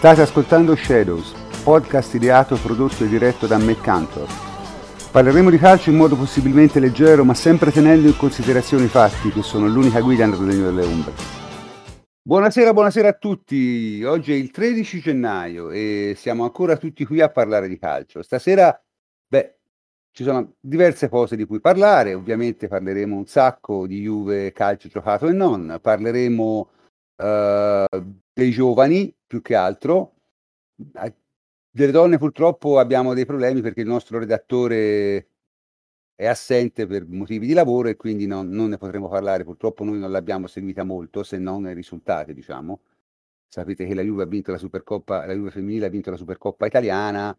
State ascoltando Shadows, podcast ideato, prodotto e diretto da Matt Cantor. Parleremo di calcio in modo possibilmente leggero, ma sempre tenendo in considerazione i fatti che sono l'unica guida nel regno delle ombre. Buonasera, buonasera a tutti. Oggi è il 13 gennaio e siamo ancora tutti qui a parlare di calcio. Stasera, beh, ci sono diverse cose di cui parlare. Ovviamente parleremo un sacco di Juve, calcio giocato e non. Parleremo uh, dei giovani più che altro. Delle donne purtroppo abbiamo dei problemi perché il nostro redattore è assente per motivi di lavoro e quindi non, non ne potremo parlare. Purtroppo noi non l'abbiamo seguita molto, se non nei risultati, diciamo. Sapete che la Juve ha vinto la Supercoppa, la Juve femminile ha vinto la Supercoppa italiana,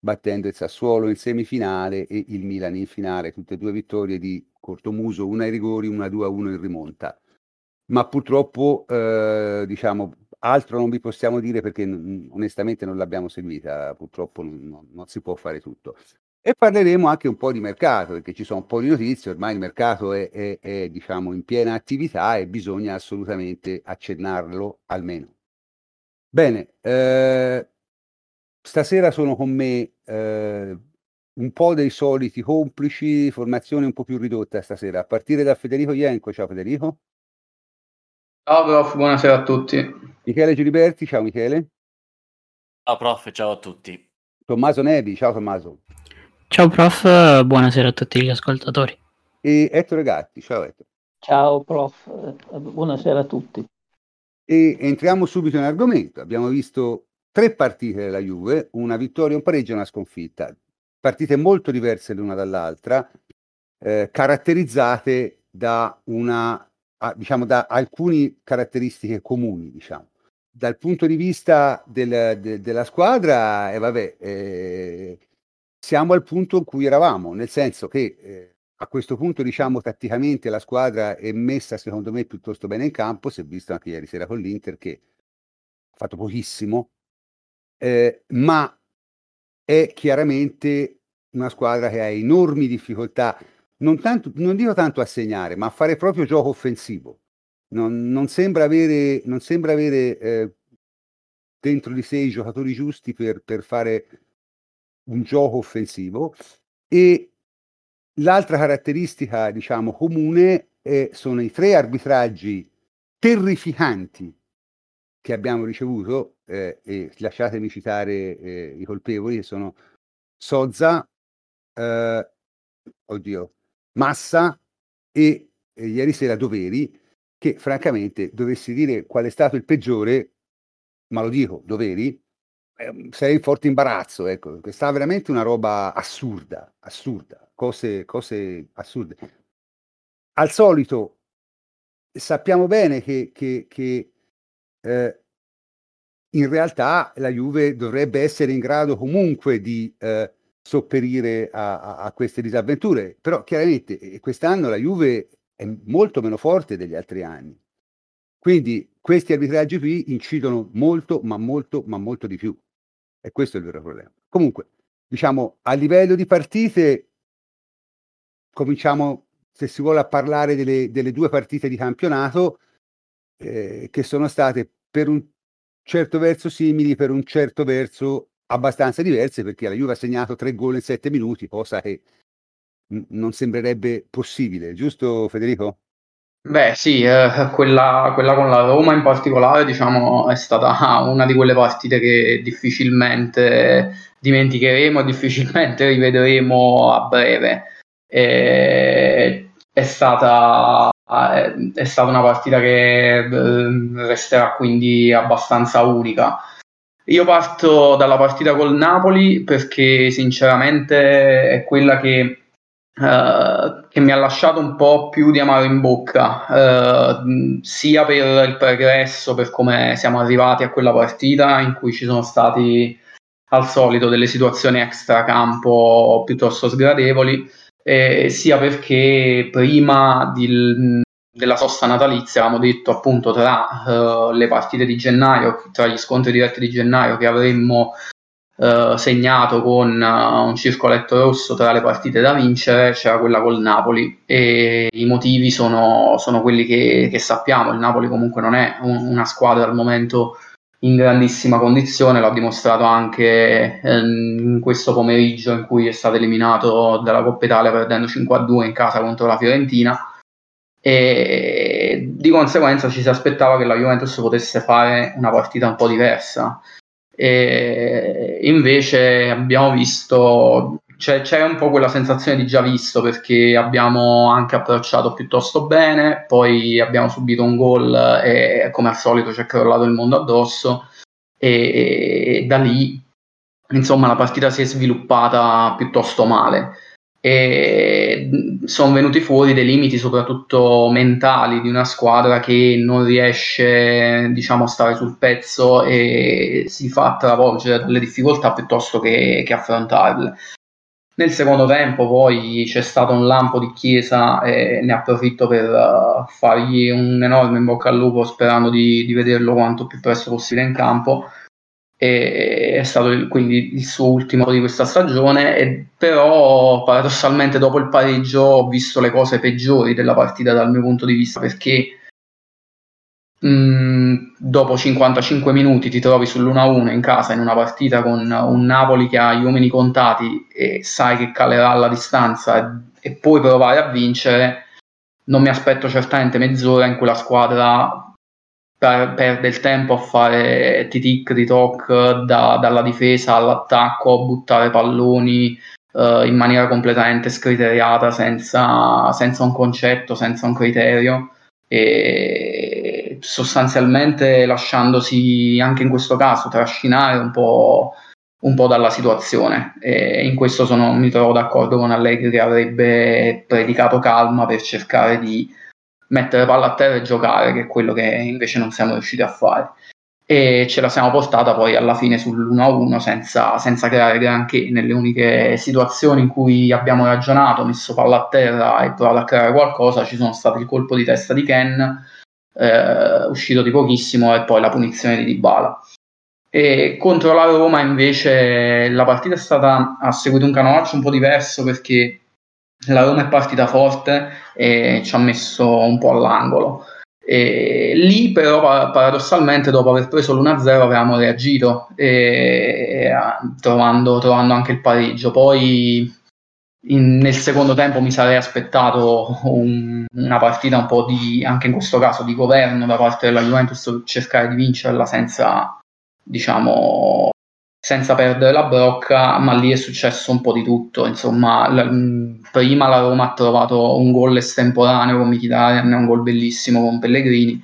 battendo il Sassuolo in semifinale e il Milan in finale, tutte e due vittorie di cortomuso, una ai rigori, una 2-1 in rimonta. Ma purtroppo, eh, diciamo, altro non vi possiamo dire perché onestamente non l'abbiamo seguita, purtroppo non, non, si può fare tutto. E parleremo anche un po' di mercato, perché ci sono un po' di notizie, ormai il mercato è, è, è diciamo, in piena attività e bisogna assolutamente accennarlo almeno. Bene, eh, stasera sono con me eh, un po' dei soliti complici, formazione un po' più ridotta stasera, a partire da Federico Ienco. Ciao Federico. Ciao prof, buonasera a tutti. Michele Giliberti, ciao Michele. Ciao prof, ciao a tutti. Tommaso Nevi, ciao Tommaso. Ciao prof, buonasera a tutti gli ascoltatori. E Ettore Gatti, ciao Ettore. Ciao prof, buonasera a tutti. E entriamo subito in argomento. Abbiamo visto tre partite della Juve, una vittoria, un pareggio e una sconfitta. Partite molto diverse l'una dall'altra, eh, caratterizzate da una diciamo da alcune caratteristiche comuni, diciamo. Dal punto di vista del, de, della squadra, eh, vabbè, eh, siamo al punto in cui eravamo, nel senso che eh, a questo punto, diciamo, tatticamente la squadra è messa, secondo me, piuttosto bene in campo, si è visto anche ieri sera con l'Inter che ha fatto pochissimo, eh, ma è chiaramente una squadra che ha enormi difficoltà non, tanto, non dico tanto a segnare, ma a fare proprio gioco offensivo. Non, non sembra avere, non sembra avere eh, dentro di sé i giocatori giusti per, per fare un gioco offensivo. E l'altra caratteristica, diciamo, comune è, sono i tre arbitraggi terrificanti che abbiamo ricevuto, eh, e lasciatemi citare eh, i colpevoli, che sono Sozza, eh, oddio, Massa e, e ieri sera Doveri, che francamente dovessi dire qual è stato il peggiore, ma lo dico, Doveri, eh, sei in forte imbarazzo, ecco, sta veramente una roba assurda, assurda, cose, cose assurde. Al solito sappiamo bene che, che, che eh, in realtà la Juve dovrebbe essere in grado comunque di eh, sopperire a, a, queste disavventure. Però chiaramente quest'anno la Juve è molto meno forte degli altri anni. Quindi questi arbitraggi qui incidono molto, ma molto, ma molto di più. E questo è il vero problema. Comunque, diciamo, a livello di partite, cominciamo, se si vuole, a parlare delle, delle due partite di campionato eh, che sono state per un certo verso simili, per un certo verso abbastanza diverse perché la Juve ha segnato tre gol in sette minuti, cosa che non sembrerebbe possibile, giusto Federico? Beh sì, eh, quella, quella, con la Roma in particolare diciamo, è stata una di quelle partite che difficilmente dimenticheremo, difficilmente rivedremo a breve. E, è, stata, è stata una partita che eh, resterà quindi abbastanza unica. Io parto dalla partita col Napoli perché sinceramente è quella che, uh, che mi ha lasciato un po' più di amaro in bocca, uh, sia per il progresso, per come siamo arrivati a quella partita in cui ci sono stati al solito delle situazioni extracampo piuttosto sgradevoli, eh, sia perché prima di, della sosta natalizia, avevamo detto appunto tra uh, le partite di gennaio, tra gli scontri diretti di gennaio che avremmo uh, segnato con uh, un circoletto rosso tra le partite da vincere, c'era quella col Napoli. E i motivi sono, sono quelli che, che, sappiamo, il Napoli comunque non è un, una squadra al momento in grandissima condizione, l'ha dimostrato anche eh, in questo pomeriggio in cui è stato eliminato dalla Coppa Italia perdendo 5-2 in casa contro la Fiorentina e di conseguenza ci si aspettava che la Juventus potesse fare una partita un po' diversa. E invece abbiamo visto c'è, c'è, un po' quella sensazione di già visto perché abbiamo anche approcciato piuttosto bene, poi abbiamo subito un gol e come al solito ci è crollato il mondo addosso e, e da lì insomma la partita si è sviluppata piuttosto male e sono venuti fuori dei limiti soprattutto mentali di una squadra che non riesce diciamo a stare sul pezzo e si fa travolgere dalle difficoltà piuttosto che, che affrontarle nel secondo tempo poi c'è stato un lampo di Chiesa e ne approfitto per uh, fargli un enorme in bocca al lupo sperando di, di vederlo quanto più presto possibile in campo. E è stato il, quindi il suo ultimo di questa stagione, e, però paradossalmente dopo il pareggio ho visto le cose peggiori della partita dal mio punto di vista perché Mm, dopo 55 minuti ti trovi sull'1-1 in casa in una partita con un Napoli che ha gli uomini contati e sai che calerà la distanza e, e puoi provare a vincere, non mi aspetto certamente mezz'ora in cui la squadra perde il tempo a fare titic ritoc da, dalla difesa all'attacco, a buttare palloni uh, in maniera completamente scriteriata, senza, senza un concetto, senza un criterio. E, sostanzialmente lasciandosi anche in questo caso trascinare un po', un po dalla situazione. E in questo sono, mi trovo d'accordo con Allegri che avrebbe predicato calma per cercare di mettere palla a terra e giocare, che è quello che invece non siamo riusciti a fare. E ce la siamo portata poi alla fine sull'1-1 senza, senza creare granché. Nelle uniche situazioni in cui abbiamo ragionato, messo palla a terra e provato a creare qualcosa, ci sono stati il colpo di testa di Ken eh, uscito di pochissimo e poi la punizione di Dybala. E contro la Roma invece la partita è stata, ha seguito un canovaccio un po' diverso perché la Roma è partita forte e ci ha messo un po' all'angolo. E lì però paradossalmente dopo aver preso l'1-0 avevamo reagito e, trovando, trovando anche il pareggio. Poi in, nel secondo tempo mi sarei aspettato un, una partita un po' di, anche in questo caso, di governo da parte della Juventus per cercare di vincerla senza, diciamo, senza perdere la brocca, ma lì è successo un po' di tutto. Insomma, la, prima la Roma ha trovato un gol estemporaneo con Mkhitaryan, un gol bellissimo con Pellegrini,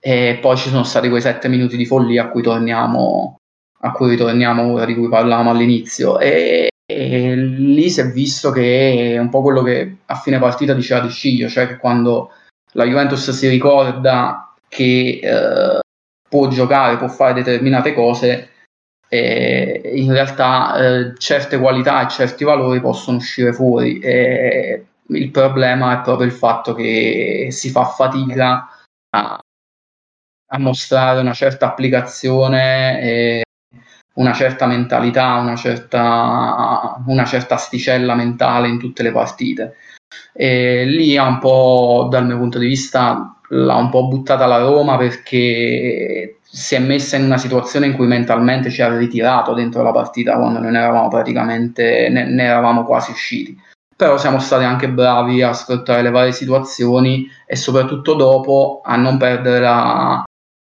e poi ci sono stati quei sette minuti di follia a cui torniamo, a cui ritorniamo ora, di cui parlavamo all'inizio. E e lì si è visto che è un po' quello che a fine partita diceva Di Sciglio, cioè che quando la Juventus si ricorda che eh, può giocare, può fare determinate cose, eh, in realtà eh, certe qualità e certi valori possono uscire fuori. E il problema è proprio il fatto che si fa fatica a, a mostrare una certa applicazione una certa mentalità, una certa, una certa asticella mentale in tutte le partite. E lì ha un po', dal mio punto di vista, l'ha un po' buttata la Roma perché si è messa in una situazione in cui mentalmente ci ha ritirato dentro la partita quando non eravamo praticamente, ne, ne eravamo quasi usciti. Però siamo stati anche bravi a sfruttare le varie situazioni e soprattutto dopo a non perdere la,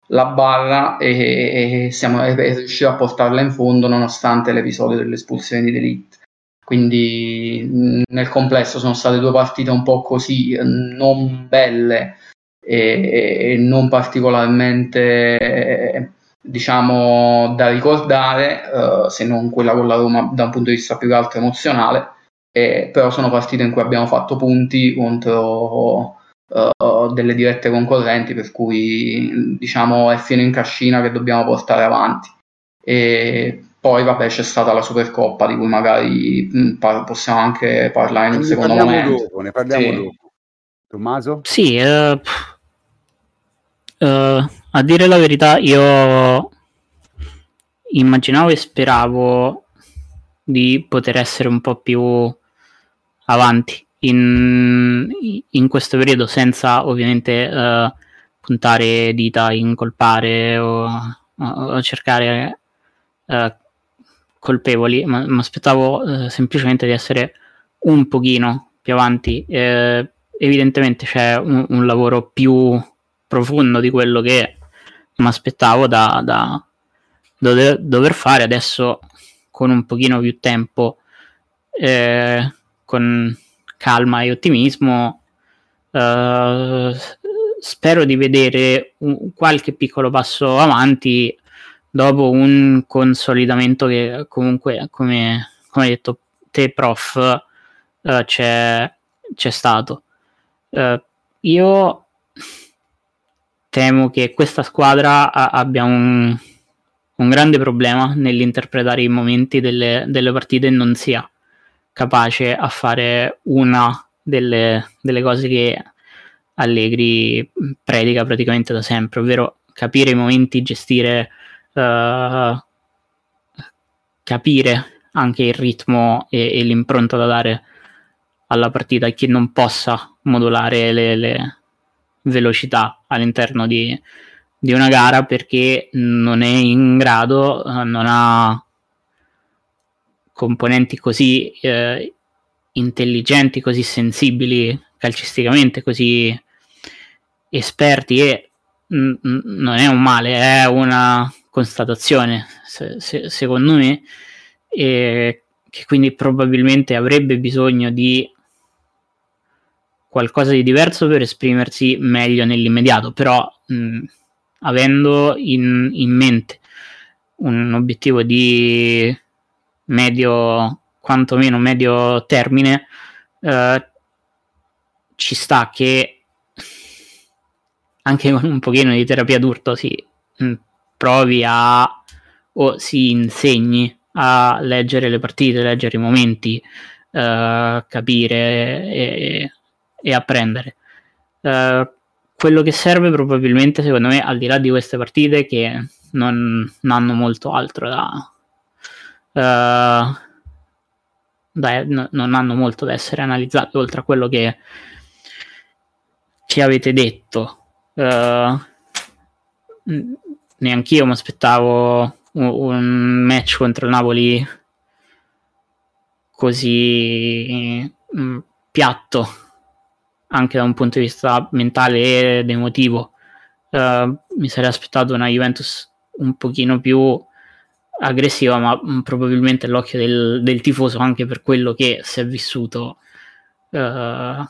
la barra e, e siamo riusciti a portarla in fondo nonostante l'episodio dell'espulsione di Delete. Quindi nel complesso sono state due partite un po' così, non belle e, e non particolarmente diciamo da ricordare, uh, se non quella con la Roma da un punto di vista più che altro emozionale, eh, però sono partite in cui abbiamo fatto punti contro uh, delle dirette concorrenti, per cui diciamo è fino in cascina che dobbiamo portare avanti. E poi vabbè c'è stata la Supercoppa di cui magari mh, mm, par- possiamo anche parlare in un ne secondo momento. Dopo, ne parliamo sì. dopo. Tommaso? Sì, uh, uh, a dire la verità io immaginavo e speravo di poter essere un po' più avanti in, in questo periodo senza ovviamente uh, puntare dita, incolpare o a cercare uh, colpevoli, ma mi aspettavo semplicemente di essere un pochino più avanti. Evidentemente c'è un, un, lavoro più profondo di quello che mi aspettavo da, da dover, dover, fare adesso con un pochino più tempo, eh, con calma e ottimismo. Uh, spero di vedere un, qualche piccolo passo avanti dopo un consolidamento che comunque, come, come hai detto te, prof, uh, c'è, c'è, stato. Uh, io temo che questa squadra a- abbia un, un, grande problema nell'interpretare i momenti delle, delle, partite e non sia capace a fare una delle, delle cose che Allegri predica praticamente da sempre, ovvero capire i momenti, gestire, uh, capire anche il ritmo e, e, l'impronta da dare alla partita che non possa modulare le, le velocità all'interno di, di, una gara perché non è in grado, uh, non ha componenti così eh, intelligenti, così sensibili calcisticamente, così esperti e mh, non è un male, è una constatazione, se, se, secondo me, e che quindi probabilmente avrebbe bisogno di qualcosa di diverso per esprimersi meglio nell'immediato, però mh, avendo in, in, mente un obiettivo di medio, quantomeno medio termine, eh, ci sta che anche con un pochino di terapia d'urto si mh, provi a o si insegni a leggere le partite, leggere i momenti, uh, capire e, e apprendere. Uh, quello che serve probabilmente, secondo me, al di là di queste partite che non, non hanno molto altro da, uh, da n- non hanno molto da essere analizzate oltre a quello che ci avete detto. Uh, neanch'io mi aspettavo un, un match contro il Napoli così mh, mm, piatto anche da un punto di vista mentale ed emotivo. Uh, mi sarei aspettato una Juventus un pochino più aggressiva, ma mh, mm, probabilmente l'occhio del, del, tifoso anche per quello che si è vissuto, uh,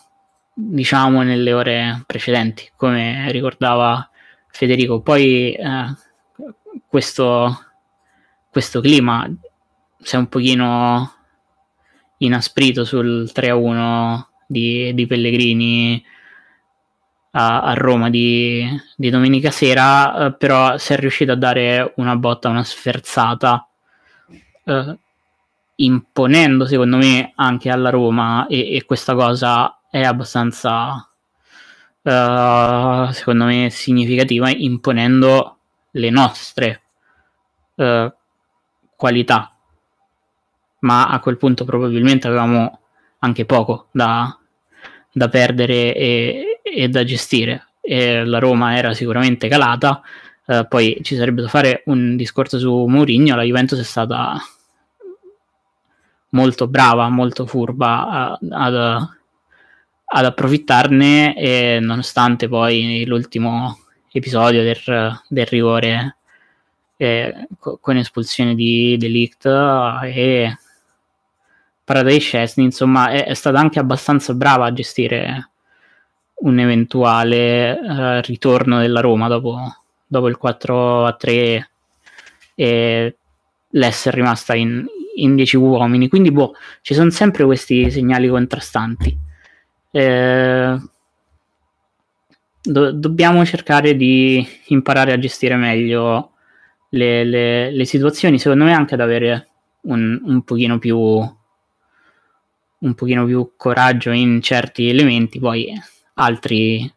diciamo, nelle ore precedenti, come ricordava Federico. Poi uh, questo, questo clima si è un pochino inasprito sul 3-1 di, di Pellegrini a, a Roma di, di, domenica sera, eh, però si è riuscito a dare una botta, una sferzata, eh, imponendo secondo me anche alla Roma e, e questa cosa è abbastanza, eh, secondo me, significativa, imponendo le nostre eh, qualità, ma a quel punto probabilmente avevamo anche poco da, da perdere e, e, da gestire. E la Roma era sicuramente calata, eh, poi ci sarebbe da fare un discorso su Mourinho, la Juventus è stata molto brava, molto furba ad, ad approfittarne e nonostante poi l'ultimo episodio del, del rigore eh, con espulsione di Delict e Paradise Chesney, insomma, è, è, stata anche abbastanza brava a gestire un eventuale uh, ritorno della Roma dopo, dopo il 4 a 3 e l'essere rimasta in, in 10 uomini. Quindi, boh, ci sono sempre questi segnali contrastanti. Eh, do- dobbiamo cercare di imparare a gestire meglio le, le, le situazioni, secondo me anche ad avere un, un, pochino più un pochino più coraggio in certi elementi, poi altri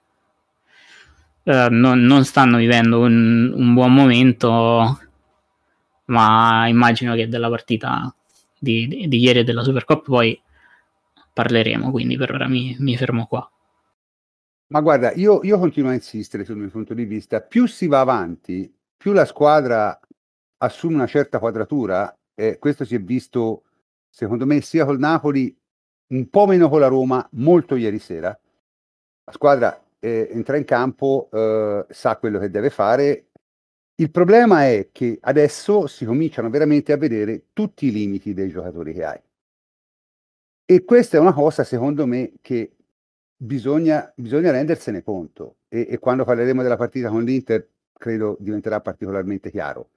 uh, non, non, stanno vivendo un, un, buon momento, ma immagino che della partita di, di, di ieri della Supercoppa poi parleremo, quindi per ora mi, mi fermo qua. Ma guarda, io, io, continuo a insistere sul mio punto di vista, più si va avanti più la squadra assume una certa quadratura, e questo si è visto secondo me sia col Napoli, un po' meno con la Roma, molto ieri sera. La squadra eh, entra in campo, eh, sa quello che deve fare. Il problema è che adesso si cominciano veramente a vedere tutti i limiti dei giocatori che hai. E questa è una cosa, secondo me, che bisogna, bisogna rendersene conto. E, e, quando parleremo della partita con l'Inter, credo diventerà particolarmente chiaro.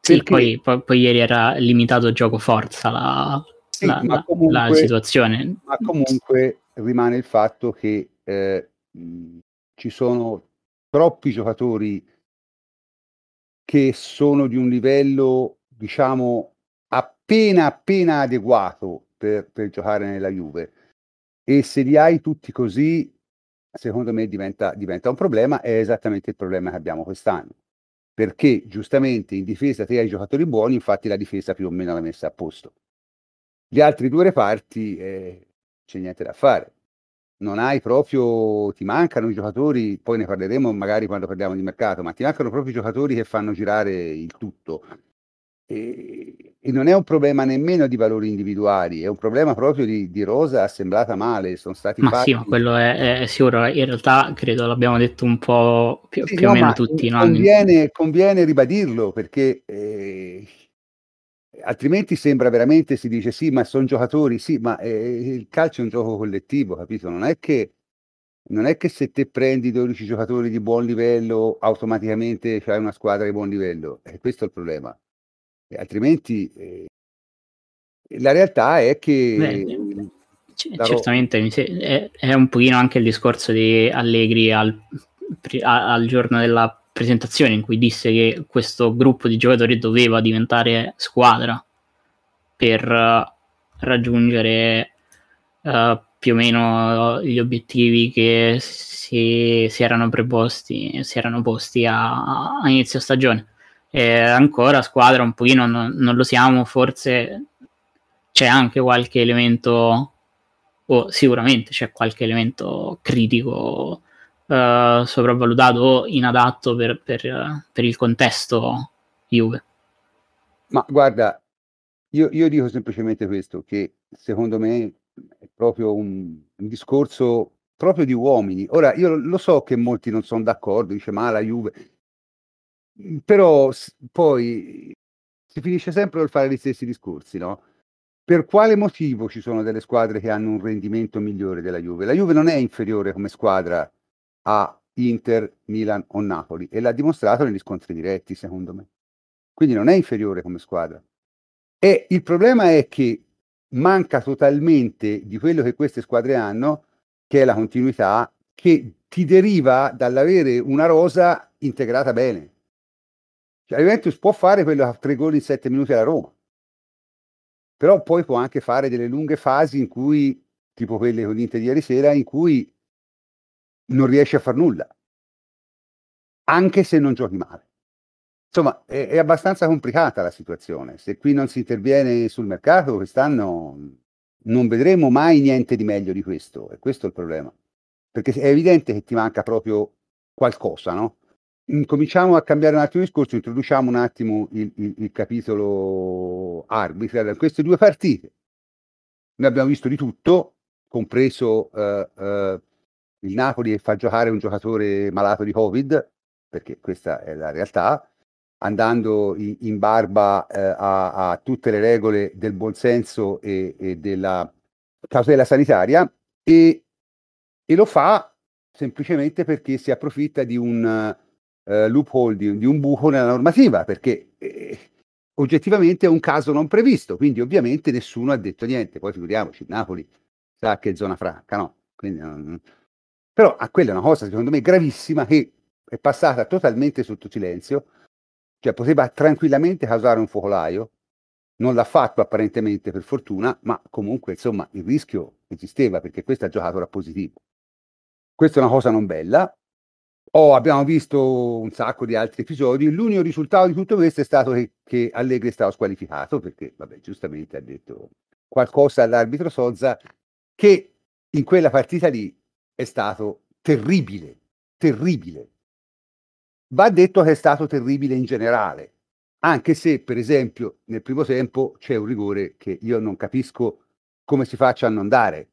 Sì, poi, poi, poi, ieri era limitato gioco forza la, sì, la, la, comunque, la, situazione. Ma comunque rimane il fatto che eh, ci sono troppi giocatori che sono di un livello, diciamo, appena appena adeguato per, per giocare nella Juve. E se li hai tutti così, secondo me diventa, diventa un problema, è esattamente il problema che abbiamo quest'anno. Perché giustamente in difesa te hai giocatori buoni, infatti la difesa più o meno l'ha messa a posto. Gli altri due reparti eh, c'è niente da fare. Non hai proprio, ti mancano i giocatori, poi ne parleremo magari quando parliamo di mercato, ma ti mancano proprio i giocatori che fanno girare il tutto. E, e non è un problema nemmeno di valori individuali, è un problema proprio di, di rosa assemblata male. Sono stati ma fatti... sì, ma quello è, è, sicuro. In realtà credo l'abbiamo detto un po' più, sì, più no, o meno tutti. Conviene, no? conviene ribadirlo perché eh, altrimenti sembra veramente si dice sì, ma sono giocatori, sì, ma eh, il calcio è un gioco collettivo, capito? Non è che non è che se te prendi 12 giocatori di buon livello automaticamente hai una squadra di buon livello, e questo è il problema. E altrimenti eh, la realtà è che Beh, c- certamente è, è, un pochino anche il discorso di Allegri al, al giorno della presentazione in cui disse che questo gruppo di giocatori doveva diventare squadra per uh, raggiungere uh, più o meno gli obiettivi che si, si erano preposti, si erano posti a, a inizio stagione. E ancora squadra un pochino non, non lo siamo, forse c'è anche qualche elemento, o sicuramente c'è qualche elemento critico uh, sopravvalutato o inadatto per, per, per, il contesto Juve. Ma guarda, io, io, dico semplicemente questo, che secondo me è proprio un, un, discorso proprio di uomini. Ora, io lo so che molti non sono d'accordo, dice ma la Juve, però poi si finisce sempre per fare gli stessi discorsi, no? Per quale motivo ci sono delle squadre che hanno un rendimento migliore della Juve? La Juve non è inferiore come squadra a Inter, Milan o Napoli e l'ha dimostrato negli scontri diretti, secondo me. Quindi non è inferiore come squadra. E il problema è che manca totalmente di quello che queste squadre hanno, che è la continuità, che ti deriva dall'avere una rosa integrata bene. Cioè, la Juventus può fare quello a tre gol in sette minuti alla Roma, però poi può anche fare delle lunghe fasi in cui, tipo quelle con l'Inter di ieri sera, in cui non riesci a far nulla, anche se non giochi male. Insomma, è, è, abbastanza complicata la situazione. Se qui non si interviene sul mercato, quest'anno non vedremo mai niente di meglio di questo, e questo è il problema. Perché è evidente che ti manca proprio qualcosa, no? Cominciamo a cambiare un attimo il discorso, introduciamo un attimo il, il, il capitolo arbitra. Queste due partite noi abbiamo visto di tutto, compreso uh, uh, il Napoli fa giocare un giocatore malato di Covid, perché questa è la realtà, andando in, in barba eh, a, a, tutte le regole del buonsenso e, e della cautela sanitaria e, e, lo fa semplicemente perché si approfitta di un uh, loophole, di, di, un buco nella normativa, perché eh, oggettivamente è un caso non previsto, quindi ovviamente nessuno ha detto niente, poi figuriamoci, Napoli sa che zona franca, no? Quindi, non, però a quella è una cosa secondo me gravissima che è passata totalmente sotto silenzio, cioè poteva tranquillamente causare un focolaio, non l'ha fatto apparentemente per fortuna, ma comunque insomma il rischio esisteva perché questo ha giocato da positivo. Questa è una cosa non bella. Oh, abbiamo visto un sacco di altri episodi. L'unico risultato di tutto questo è stato che, che Allegri è stato squalificato perché, vabbè, giustamente ha detto qualcosa all'arbitro Sozza che in quella partita lì è stato terribile, terribile. va detto che è stato terribile in generale, anche se per esempio nel primo tempo c'è un rigore che io non capisco come si faccia a non dare.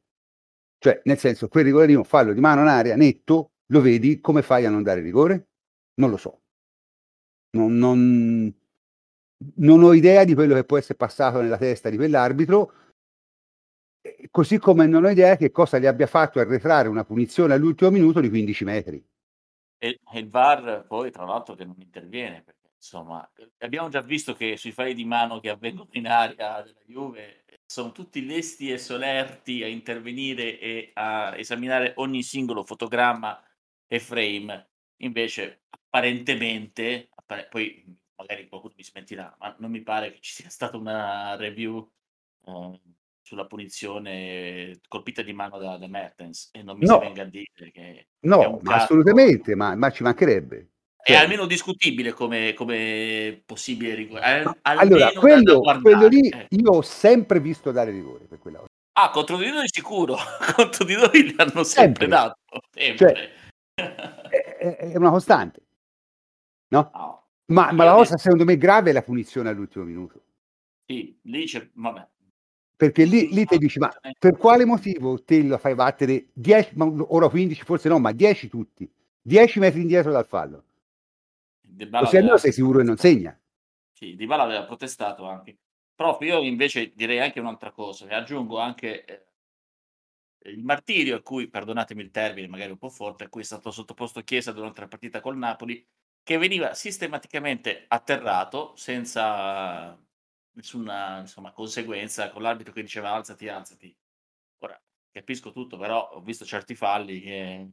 Cioè, nel senso, quel rigore un fallo di mano in aria netto, lo vedi, come fai a non dare rigore? Non lo so. Non, non, non ho idea di quello che può essere passato nella testa di quell'arbitro, così come non ho idea che cosa gli abbia fatto arretrare una punizione all'ultimo minuto di 15 metri. E, e il VAR poi, tra l'altro, che non interviene, perché insomma, abbiamo già visto che sui falli di mano che avvengono in aria della Juve sono tutti lesti e solerti a intervenire e a esaminare ogni singolo fotogramma e frame. Invece, apparentemente, appare- poi magari qualcuno mi smentirà, ma non mi pare che ci sia stata una review eh, sulla punizione colpita di mano da, da Mertens e non mi No. si venga a dire che, No, ma assolutamente, ma, ma ci mancherebbe. è Cioè, almeno discutibile come, come possibile rigore. Al- allora, quello, quello lì ecco. io ho sempre visto dare rigore per quella cosa. Ah, contro di noi sicuro, contro di noi li hanno sempre, Sempre. dato. Cioè, Sempre. È, è- è una costante, no? No, Ma, ma Io la cosa secondo me grave è la punizione all'ultimo minuto. sì, lì c'è, vabbè. Perché lì, lì ti dici, ma per quale motivo te lo fai battere 10, ma ora 15 forse no, ma 10 tutti, 10 metri indietro dal fallo. Dybala Così almeno sei sicuro che non segna. Sì, Dybala aveva protestato anche. Prof, io invece direi anche un'altra cosa, e aggiungo anche eh, il martirio a cui, perdonatemi il termine, magari un po' forte, a cui è stato sottoposto Chiesa durante la partita col Napoli, che veniva sistematicamente atterrato senza nessuna insomma, conseguenza, con l'arbitro che diceva alzati, alzati. Ora, capisco tutto, però ho visto certi falli che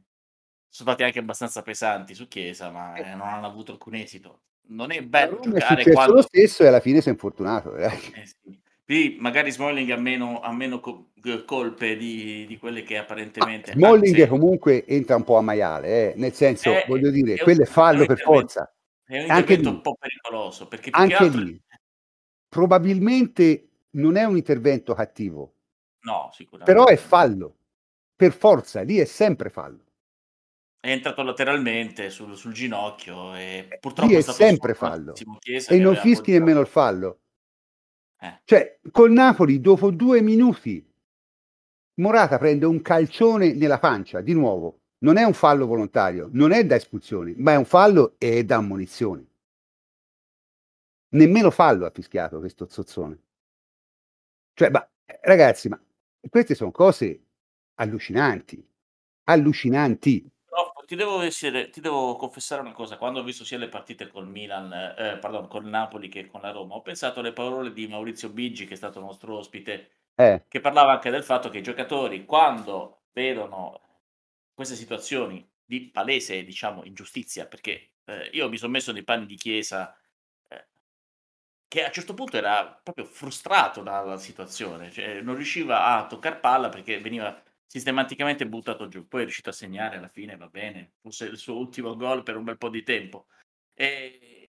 sono stati anche abbastanza pesanti su Chiesa, ma eh, non hanno avuto alcun esito. Non è bello è giocare successo quando... lo stesso e alla fine si è infortunato. eh. Eh sì. Qui magari Smalling ha meno, ha meno co- colpe di, di quelle che Ma apparentemente... Smalling anzi, comunque entra un po' a maiale, eh, nel senso, è- voglio dire, è quello è è fallo per forza. È un Anche intervento lì. un po' pericoloso, perché più che Anche altro... lì, probabilmente non è un intervento cattivo, No, sicuramente. però è fallo. Per forza, lì è sempre fallo. È entrato lateralmente sul, sul ginocchio e purtroppo Lì è stato sempre Chiesa E non fischi nemmeno il fallo. Eh. Cioè, col Napoli, dopo due minuti, Morata prende un calcione nella pancia, di nuovo. Non è un fallo volontario, non è da espulsioni, ma è un fallo e è da ammonizioni. Nemmeno fallo ha fischiato questo zozzone. Cioè, ma, ragazzi, ma queste sono cose allucinanti. Allucinanti. Ti devo, essere, ti devo confessare una cosa, quando ho visto sia le partite col Milan, eh, pardon, col Napoli che con la Roma, ho pensato alle parole di Maurizio Biggi, che è stato nostro ospite, Eh, che parlava anche del fatto che i giocatori, quando vedono queste situazioni di palese, diciamo, ingiustizia, perché eh, io mi sono messo nei panni di Chiesa, eh, che a un certo punto era proprio frustrato dalla situazione, cioè non riusciva a toccare palla perché veniva sistematicamente buttato giù, poi è riuscito a segnare alla fine, va bene, fosse il suo ultimo gol per un bel po' di tempo. E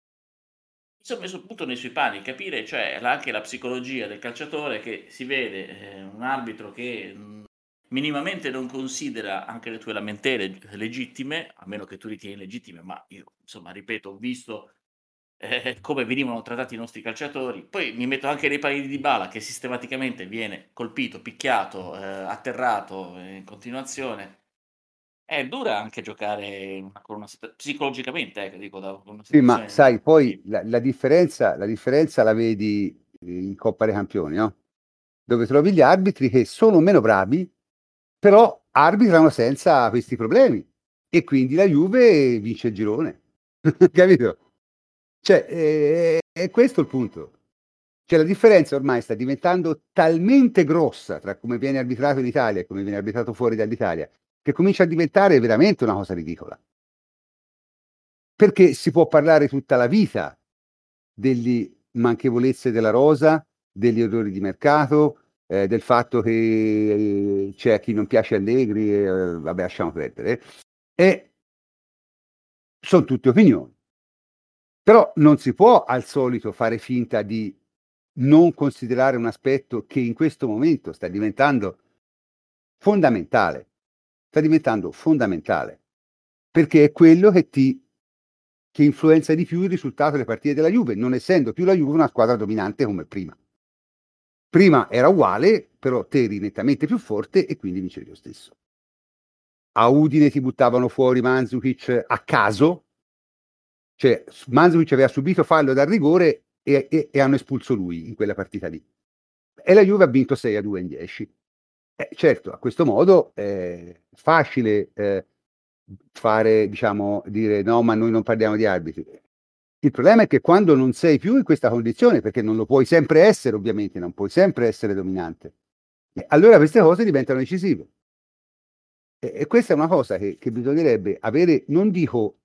mi sono messo appunto nei suoi panni, capire cioè anche la psicologia del calciatore che si vede eh, un arbitro che mh, minimamente non considera anche le tue lamentele legittime, a meno che tu ritieni legittime, ma io insomma ripeto, ho visto eh, come venivano trattati i nostri calciatori, poi mi metto anche nei panni di Dybala che sistematicamente viene colpito, picchiato, eh, atterrato in continuazione. È dura anche giocare con una psicologicamente, eh, dico, da, una sì, ma sai, poi la, la differenza, la differenza la vedi in Coppa dei Campioni, no? Dove trovi gli arbitri che sono meno bravi, però arbitrano senza questi problemi. E quindi la Juve vince il girone. Capito? Cioè, è, è questo il punto. Cioè, la differenza ormai sta diventando talmente grossa tra come viene arbitrato in Italia e come viene arbitrato fuori dall'Italia, che comincia a diventare veramente una cosa ridicola. Perché si può parlare tutta la vita delle manchevolezze della rosa, degli errori di mercato, eh, del fatto che eh, c'è chi non piace Allegri, eh, vabbè, lasciamo perdere. E sono tutte opinioni. Però non si può al solito fare finta di non considerare un aspetto che in questo momento sta diventando fondamentale. Sta diventando fondamentale perché è quello che ti che influenza di più il risultato delle partite della Juve, non essendo più la Juve una squadra dominante come prima. Prima era uguale, però te eri nettamente più forte e quindi vincevi lo stesso. A Udine ti buttavano fuori Manzukic a caso, cioè Manzukic aveva subito fallo dal rigore e, e, e hanno espulso lui in quella partita lì. E la Juve ha vinto 6 a 2 in 10. Eh, certo, a questo modo è facile eh, fare, diciamo, dire no, ma noi non parliamo di arbitri. Il problema è che quando non sei più in questa condizione, perché non lo puoi sempre essere, ovviamente, non puoi sempre essere dominante, allora queste cose diventano decisive. E, e questa è una cosa che, che bisognerebbe avere, non dico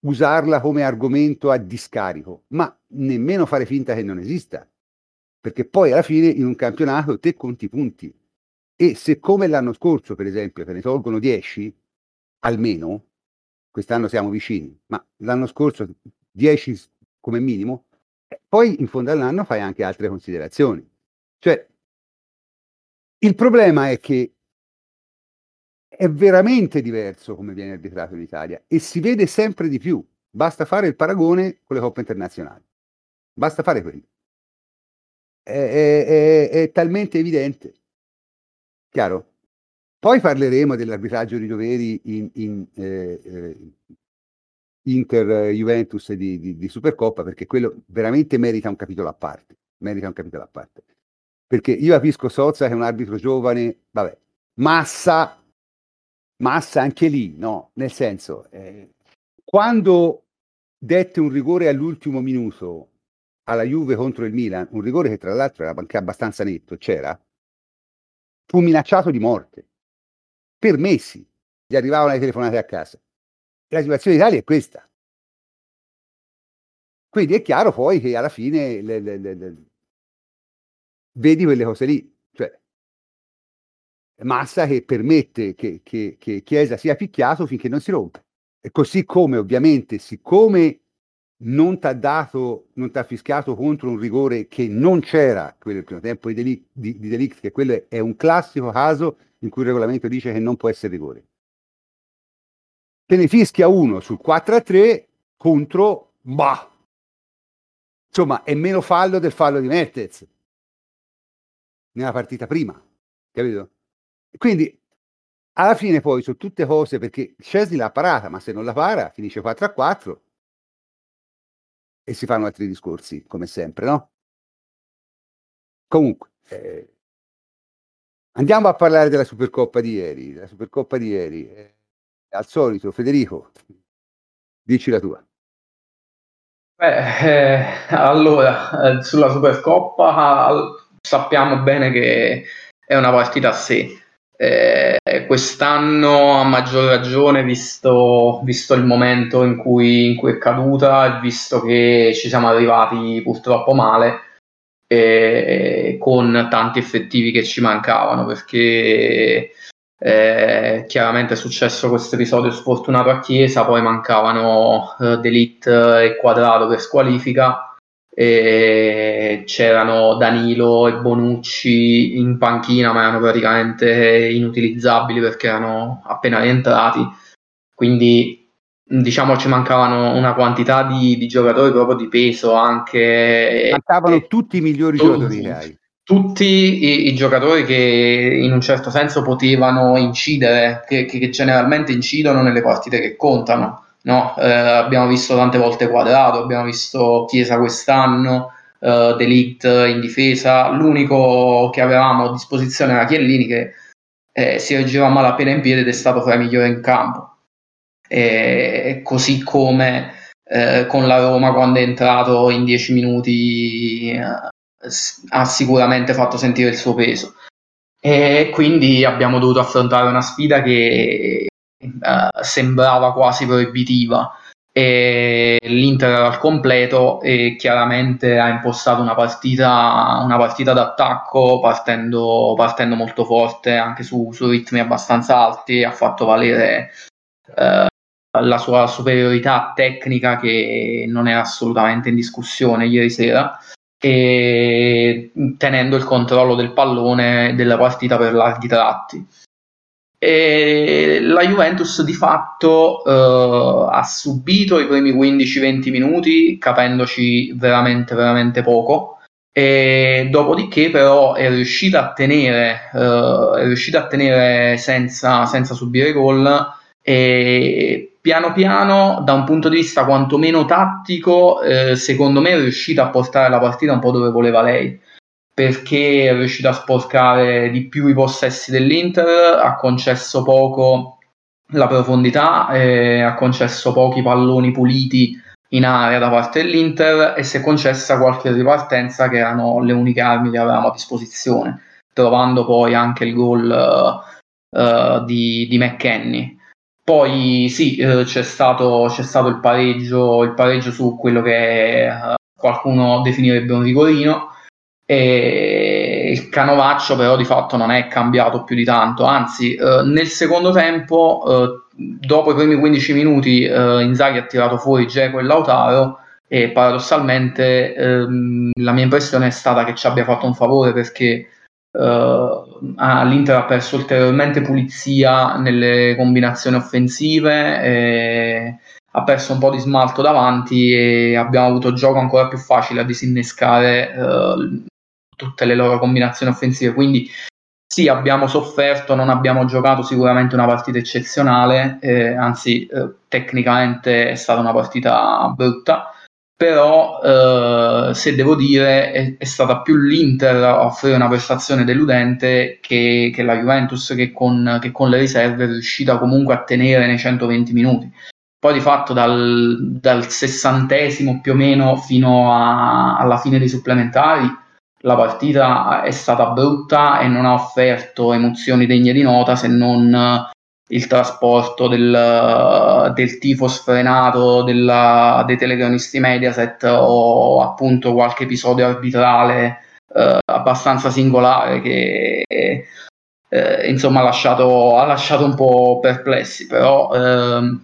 usarla come argomento a discarico, ma nemmeno fare finta che non esista. Perché poi alla fine in un campionato te conti punti. E se come l'anno scorso, per esempio, te ne tolgono 10, almeno, quest'anno siamo vicini, ma l'anno scorso 10 come minimo, eh, poi in fondo all'anno fai anche altre considerazioni. Cioè, il problema è che è veramente diverso come viene arbitrato in Italia e si vede sempre di più. Basta fare il paragone con le coppe internazionali. Basta fare quello. È, è, è, è talmente evidente. Chiaro? Poi parleremo dell'arbitraggio di doveri in, in eh, eh, Inter-Juventus di, di, di, Supercoppa, perché quello veramente merita un capitolo a parte. Merita un capitolo a parte. Perché io capisco Sozza che è un arbitro giovane, vabbè, Massa, Massa anche lì, no? Nel senso, eh, quando dette un rigore all'ultimo minuto alla Juve contro il Milan, un rigore che tra l'altro era anche abbastanza netto, c'era, fu minacciato di morte per mesi gli arrivavano le telefonate a casa. La situazione in Italia è questa. Quindi è chiaro poi che alla fine le, le, le, vedi quelle cose lì, massa che permette che, che, che Chiesa sia picchiato finché non si rompe. E così come ovviamente, siccome non ti ha dato, non ti ha fischiato contro un rigore che non c'era, quello del primo tempo di Delict, di, di Delict, che quello è un classico caso in cui il regolamento dice che non può essere rigore. Te ne fischia uno sul 4 a 3 contro, bah, insomma, è meno fallo del fallo di Mertez nella partita prima, capito? Quindi alla fine poi sono tutte cose perché Scesni l'ha parata, ma se non la para finisce 4 a 4 e si fanno altri discorsi, come sempre, no? Comunque, eh, andiamo a parlare della Supercoppa di ieri. La Supercoppa di ieri, eh, al solito, Federico, dici la tua. Beh, eh, allora, eh, sulla Supercoppa sappiamo bene che è una partita a sé. Eh, quest'anno a maggior ragione, visto, visto il momento in cui, in cui, è caduta e visto che ci siamo arrivati purtroppo male, eh, con tanti effettivi che ci mancavano, perché eh, chiaramente è successo questo episodio sfortunato a Chiesa, poi mancavano eh, D'Elite e Quadrato per squalifica e c'erano Danilo e Bonucci in panchina ma erano praticamente inutilizzabili perché erano appena rientrati. Quindi diciamo ci mancavano una quantità di, di giocatori proprio di peso anche mancavano e, tutti i migliori tutti, giocatori che hai tutti i, i, giocatori che in un certo senso potevano incidere che, che generalmente incidono nelle partite che contano No? Eh, abbiamo visto tante volte Quadrato, abbiamo visto Chiesa quest'anno, eh, Delict in difesa. L'unico che avevamo a disposizione era Chiellini che eh, si reggeva malapena in piedi ed è stato fra i migliori in campo. E, così come eh, con la Roma quando è entrato in 10 minuti eh, ha sicuramente fatto sentire il suo peso. E quindi abbiamo dovuto affrontare una sfida che uh, sembrava quasi proibitiva. E l'Inter era al completo e chiaramente ha impostato una partita, una partita d'attacco partendo, partendo molto forte anche su, su, ritmi abbastanza alti ha fatto valere uh, la sua superiorità tecnica che non era assolutamente in discussione ieri sera. E tenendo il controllo del pallone della partita per larghi tratti E la Juventus di fatto eh, ha subito i primi 15-20 minuti capendoci veramente veramente poco. E dopodiché però è riuscita a tenere, eh, è riuscita a tenere senza, senza subire gol. E piano piano da un punto di vista quantomeno tattico eh, secondo me è riuscita a portare la partita un po' dove voleva lei perché è riuscito a sporcare di più i possessi dell'Inter, ha concesso poco la profondità, eh, ha concesso pochi palloni puliti in area da parte dell'Inter e si è concessa qualche ripartenza che erano le uniche armi che avevamo a disposizione, trovando poi anche il gol uh, di, di McKenny. Poi sì, uh, c'è, stato, c'è, stato, il pareggio, il pareggio su quello che qualcuno definirebbe un rigorino, e il canovaccio però di fatto non è cambiato più di tanto, anzi eh, nel secondo tempo, eh, dopo i primi 15 minuti, eh, Inzaghi ha tirato fuori Geco e Lautaro e paradossalmente ehm, la mia impressione è stata che ci abbia fatto un favore perché eh, l'Inter ha perso ulteriormente pulizia nelle combinazioni offensive ha perso un po' di smalto davanti e abbiamo avuto gioco ancora più facile a disinnescare eh, tutte le loro combinazioni offensive. Quindi sì, abbiamo sofferto, non abbiamo giocato sicuramente una partita eccezionale, eh, anzi eh, tecnicamente è stata una partita brutta, però eh, se devo dire è, è, stata più l'Inter a offrire una prestazione deludente che, che la Juventus che con, che con, le riserve è riuscita comunque a tenere nei 120 minuti. Poi di fatto dal, dal sessantesimo più o meno fino a, alla fine dei supplementari la partita è stata brutta e non ha offerto emozioni degne di nota se non eh, il trasporto del, del tifo sfrenato della, dei telecronisti Mediaset o appunto qualche episodio arbitrale eh, abbastanza singolare che eh, insomma ha lasciato, ha lasciato, un po' perplessi però eh,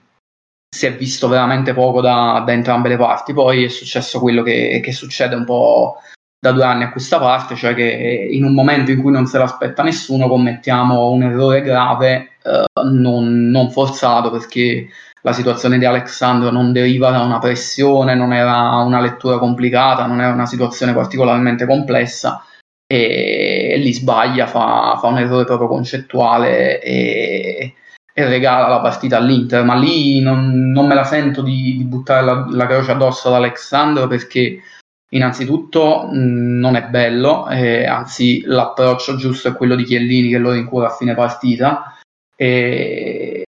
si è visto veramente poco da, da, entrambe le parti. Poi è successo quello che, che succede un po' da due anni a questa parte, cioè che in un momento in cui non se l'aspetta nessuno commettiamo un errore grave eh, non, non, forzato perché la situazione di Alexandro non deriva da una pressione, non era una lettura complicata, non era una situazione particolarmente complessa e, e lì sbaglia, fa, fa, un errore proprio concettuale e, e, regala la partita all'Inter, ma lì non, non me la sento di, di buttare la, la croce addosso ad Alexandro perché Innanzitutto mm, non è bello, eh, anzi l'approccio giusto è quello di Chiellini che lo rincura a fine partita, eh,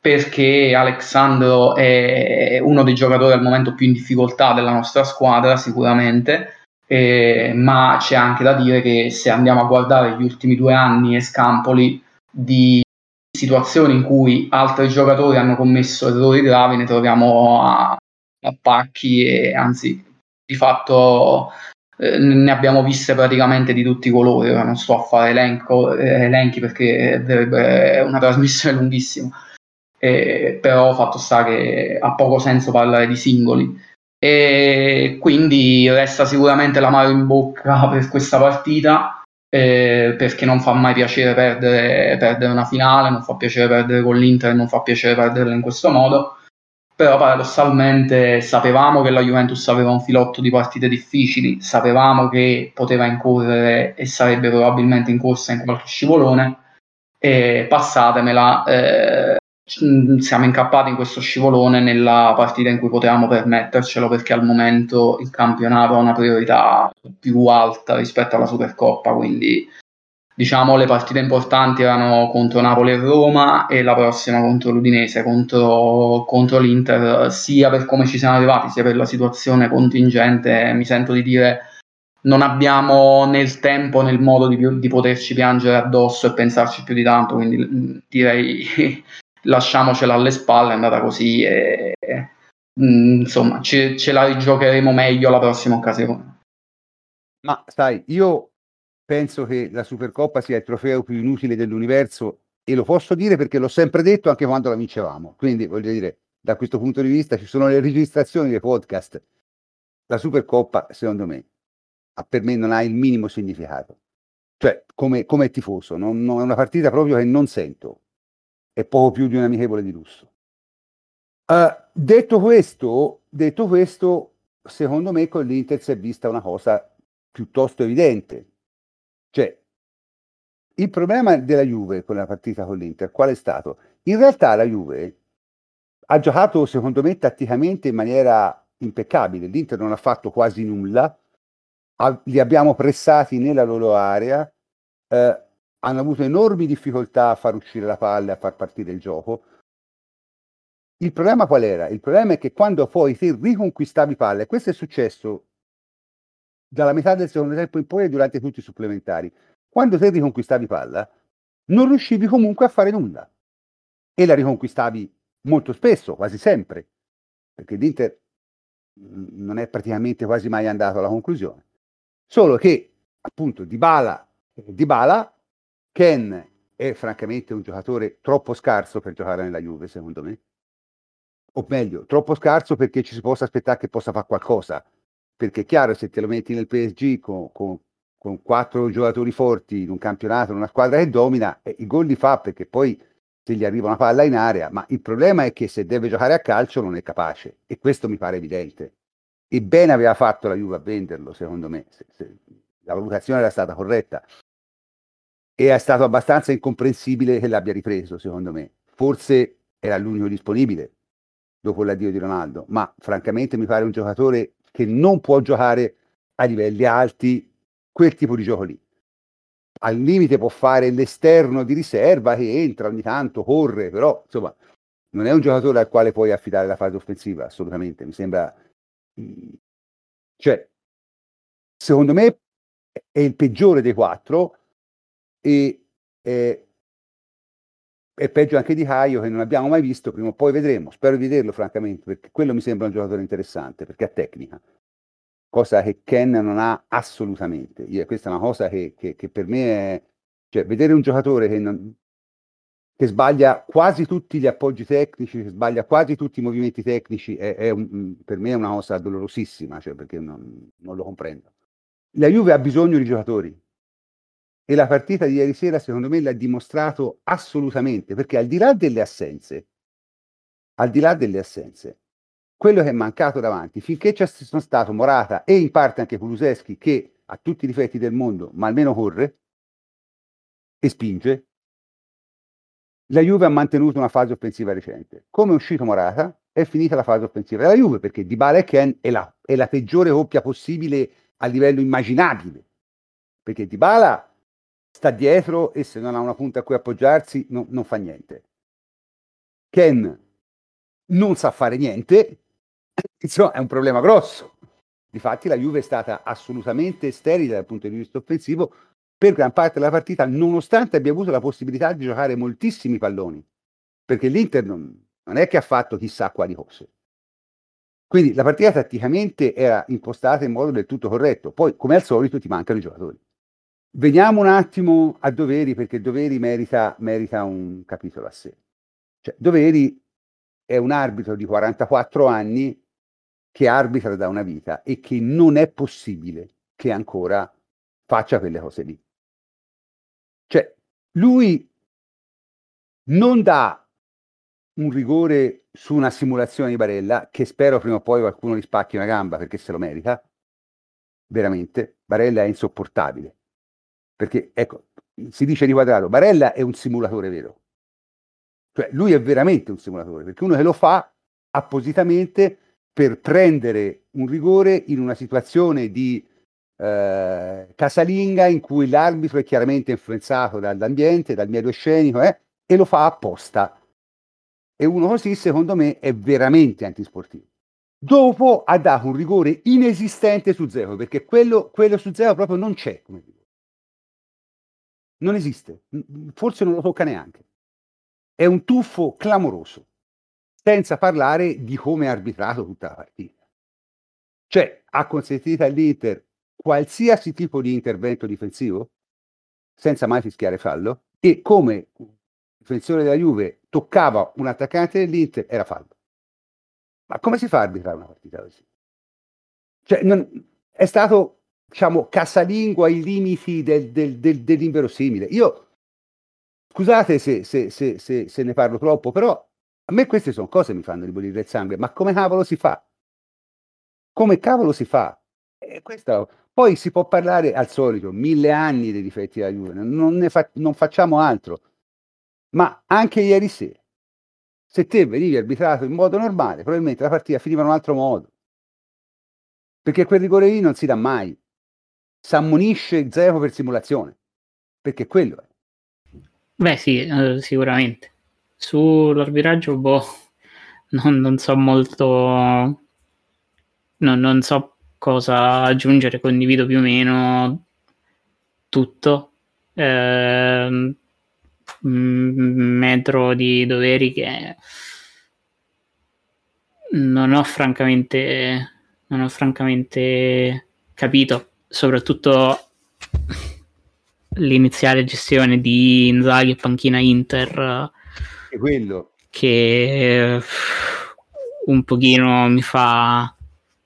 perché Alexandro è uno dei giocatori al momento più in difficoltà della nostra squadra sicuramente, ma c'è anche da dire che se andiamo a guardare gli ultimi due anni e scampoli di situazioni in cui altri giocatori hanno commesso errori gravi ne troviamo a, a pacchi e anzi di fatto eh, ne abbiamo viste praticamente di tutti i colori. Ora non sto a fare elenco, eh, elenchi perché è una trasmissione lunghissima. Eh, però fatto sta che ha poco senso parlare di singoli. E quindi resta sicuramente l'amaro in bocca per questa partita. Eh, perché non fa mai piacere perdere, perdere, una finale, non fa piacere perdere con l'Inter, non fa piacere perderla in questo modo però paradossalmente sapevamo che la Juventus aveva un filotto di partite difficili, sapevamo che poteva incorrere e sarebbe probabilmente in corsa in qualche scivolone. E passatemela, eh, siamo incappati in questo scivolone nella partita in cui potevamo permettercelo perché al momento il campionato ha una priorità più alta rispetto alla Supercoppa, quindi diciamo le partite importanti erano contro Napoli e Roma e la prossima contro l'Udinese, contro, contro l'Inter, sia per come ci siamo arrivati, sia per la situazione contingente, mi sento di dire non abbiamo né il tempo né il modo di, di poterci piangere addosso e pensarci più di tanto, quindi mm, direi lasciamocela alle spalle, è andata così e, mm, insomma ce, ce la rigiocheremo meglio la prossima occasione. Ma sai, io penso che la Supercoppa sia il trofeo più inutile dell'universo e lo posso dire perché l'ho sempre detto anche quando la vincevamo. Quindi voglio dire, da questo punto di vista ci sono le registrazioni dei podcast. La Supercoppa, secondo me, per me non ha il minimo significato. Cioè, come, come tifoso, non, non, è una partita proprio che non sento. è poco più di un amichevole di lusso. Uh, detto questo, detto questo, secondo me con l'Inter si è vista una cosa piuttosto evidente. Cioè, il problema della Juve con la partita con l'Inter qual è stato? In realtà la Juve ha giocato, secondo me, tatticamente in maniera impeccabile. L'Inter non ha fatto quasi nulla, ha, li abbiamo pressati nella loro area, eh, hanno avuto enormi difficoltà a far uscire la palla a far partire il gioco. Il problema qual era? Il problema è che quando poi ti riconquistavi palla, e questo è successo dalla metà del secondo tempo in poi e durante tutti i supplementari, quando te riconquistavi palla, non riuscivi comunque a fare nulla. E la riconquistavi molto spesso, quasi sempre, perché l'Inter non è praticamente quasi mai andato alla conclusione. Solo che, appunto, Dybala, Dybala Ken è francamente un giocatore troppo scarso per giocare nella Juve, secondo me. O meglio, troppo scarso perché ci si possa aspettare che possa fare qualcosa. Perché è chiaro, se te lo metti nel PSG con, con, con quattro giocatori forti in un campionato, in una squadra che domina, eh, i gol li fa perché poi se gli arriva una palla in area, ma il problema è che se deve giocare a calcio non è capace e questo mi pare evidente. E bene aveva fatto la Juve a venderlo, secondo me, se, se la valutazione era stata corretta. E è stato abbastanza incomprensibile che l'abbia ripreso, secondo me. Forse era l'unico disponibile dopo l'addio di Ronaldo, ma francamente mi pare un giocatore che non può giocare a livelli alti quel tipo di gioco lì al limite può fare l'esterno di riserva che entra ogni tanto, corre, però insomma non è un giocatore al quale puoi affidare la fase offensiva, assolutamente. Mi sembra... Cioè, secondo me è il peggiore dei quattro e è, è peggio anche di Caio che non abbiamo mai visto, prima o poi vedremo, spero di vederlo francamente, perché quello mi sembra un giocatore interessante, perché ha tecnica cosa che Ken non ha assolutamente. Io, questa è una cosa che, che, che, per me è... Cioè, vedere un giocatore che, non, che, sbaglia quasi tutti gli appoggi tecnici, che sbaglia quasi tutti i movimenti tecnici, è, è un, per me è una cosa dolorosissima, cioè, perché non, non lo comprendo. La Juve ha bisogno di giocatori, e la partita di ieri sera secondo me l'ha dimostrato assolutamente, perché al di là delle assenze, al di là delle assenze, quello che è mancato davanti, finché c'è stato Morata e in parte anche Kuluseschi che ha tutti i difetti del mondo, ma almeno corre e spinge, la Juve ha mantenuto una fase offensiva recente. Come è uscito Morata, è finita la fase offensiva della Juve, perché Dybala e Ken è la, è la peggiore coppia possibile a livello immaginabile. Perché Dybala sta dietro e se non ha una punta a cui appoggiarsi no, non fa niente. Ken non sa fare niente insomma, è un problema grosso. Difatti la Juve è stata assolutamente sterile dal punto di vista offensivo per gran parte della partita, nonostante abbia avuto la possibilità di giocare moltissimi palloni, perché l'Inter non, non è che ha fatto chissà quali cose. Quindi la partita tatticamente era impostata in modo del tutto corretto, poi come al solito ti mancano i giocatori. Veniamo un attimo a Doveri, perché Doveri merita, merita un capitolo a sé. Cioè, Doveri è un arbitro di 44 anni che arbitra da una vita e che non è possibile che ancora faccia quelle cose lì. Cioè, lui non dà un rigore su una simulazione di Barella, che spero prima o poi qualcuno gli spacchi una gamba perché se lo merita, veramente, Barella è insopportabile. Perché, ecco, si dice di quadrato, Barella è un simulatore vero. Cioè, lui è veramente un simulatore, perché uno che lo fa appositamente per prendere un rigore in una situazione di eh, casalinga in cui l'arbitro è chiaramente influenzato dall'ambiente, dal medio scenico, eh, e lo fa apposta. E uno così, secondo me, è veramente antisportivo. Dopo ha dato un rigore inesistente su Zero, perché quello, quello su Zero proprio non c'è. Non esiste, forse non lo tocca neanche. È un tuffo clamoroso senza parlare di come ha arbitrato tutta la partita. Cioè, ha consentito all'Inter qualsiasi tipo di intervento difensivo, senza mai fischiare fallo, e come difensore della Juve toccava un attaccante dell'Inter, era fallo. Ma come si fa a arbitrare una partita così? Cioè, non, è stato, diciamo, casalingo ai limiti del, del, del, dell'inverosimile. Io scusate se, se, se, se, se ne parlo troppo, però a me queste sono cose che mi fanno ribollire il sangue, ma come cavolo si fa? Come cavolo si fa? E questa, poi si può parlare al solito, mille anni dei difetti della Juve, non, ne fa, non facciamo altro. Ma anche ieri sera, se te venivi arbitrato in modo normale, probabilmente la partita finiva in un altro modo. Perché quel rigore lì non si dà mai. Si ammonisce zero per simulazione. Perché quello è. Beh sì, eh, sicuramente. Sull'arbitraggio, boh, non, non so molto... Non, non so cosa aggiungere, condivido più o meno tutto. Eh, metro di doveri che non ho francamente non ho francamente capito soprattutto l'iniziale gestione di Inzaghi e panchina Inter e quello. che un pochino mi fa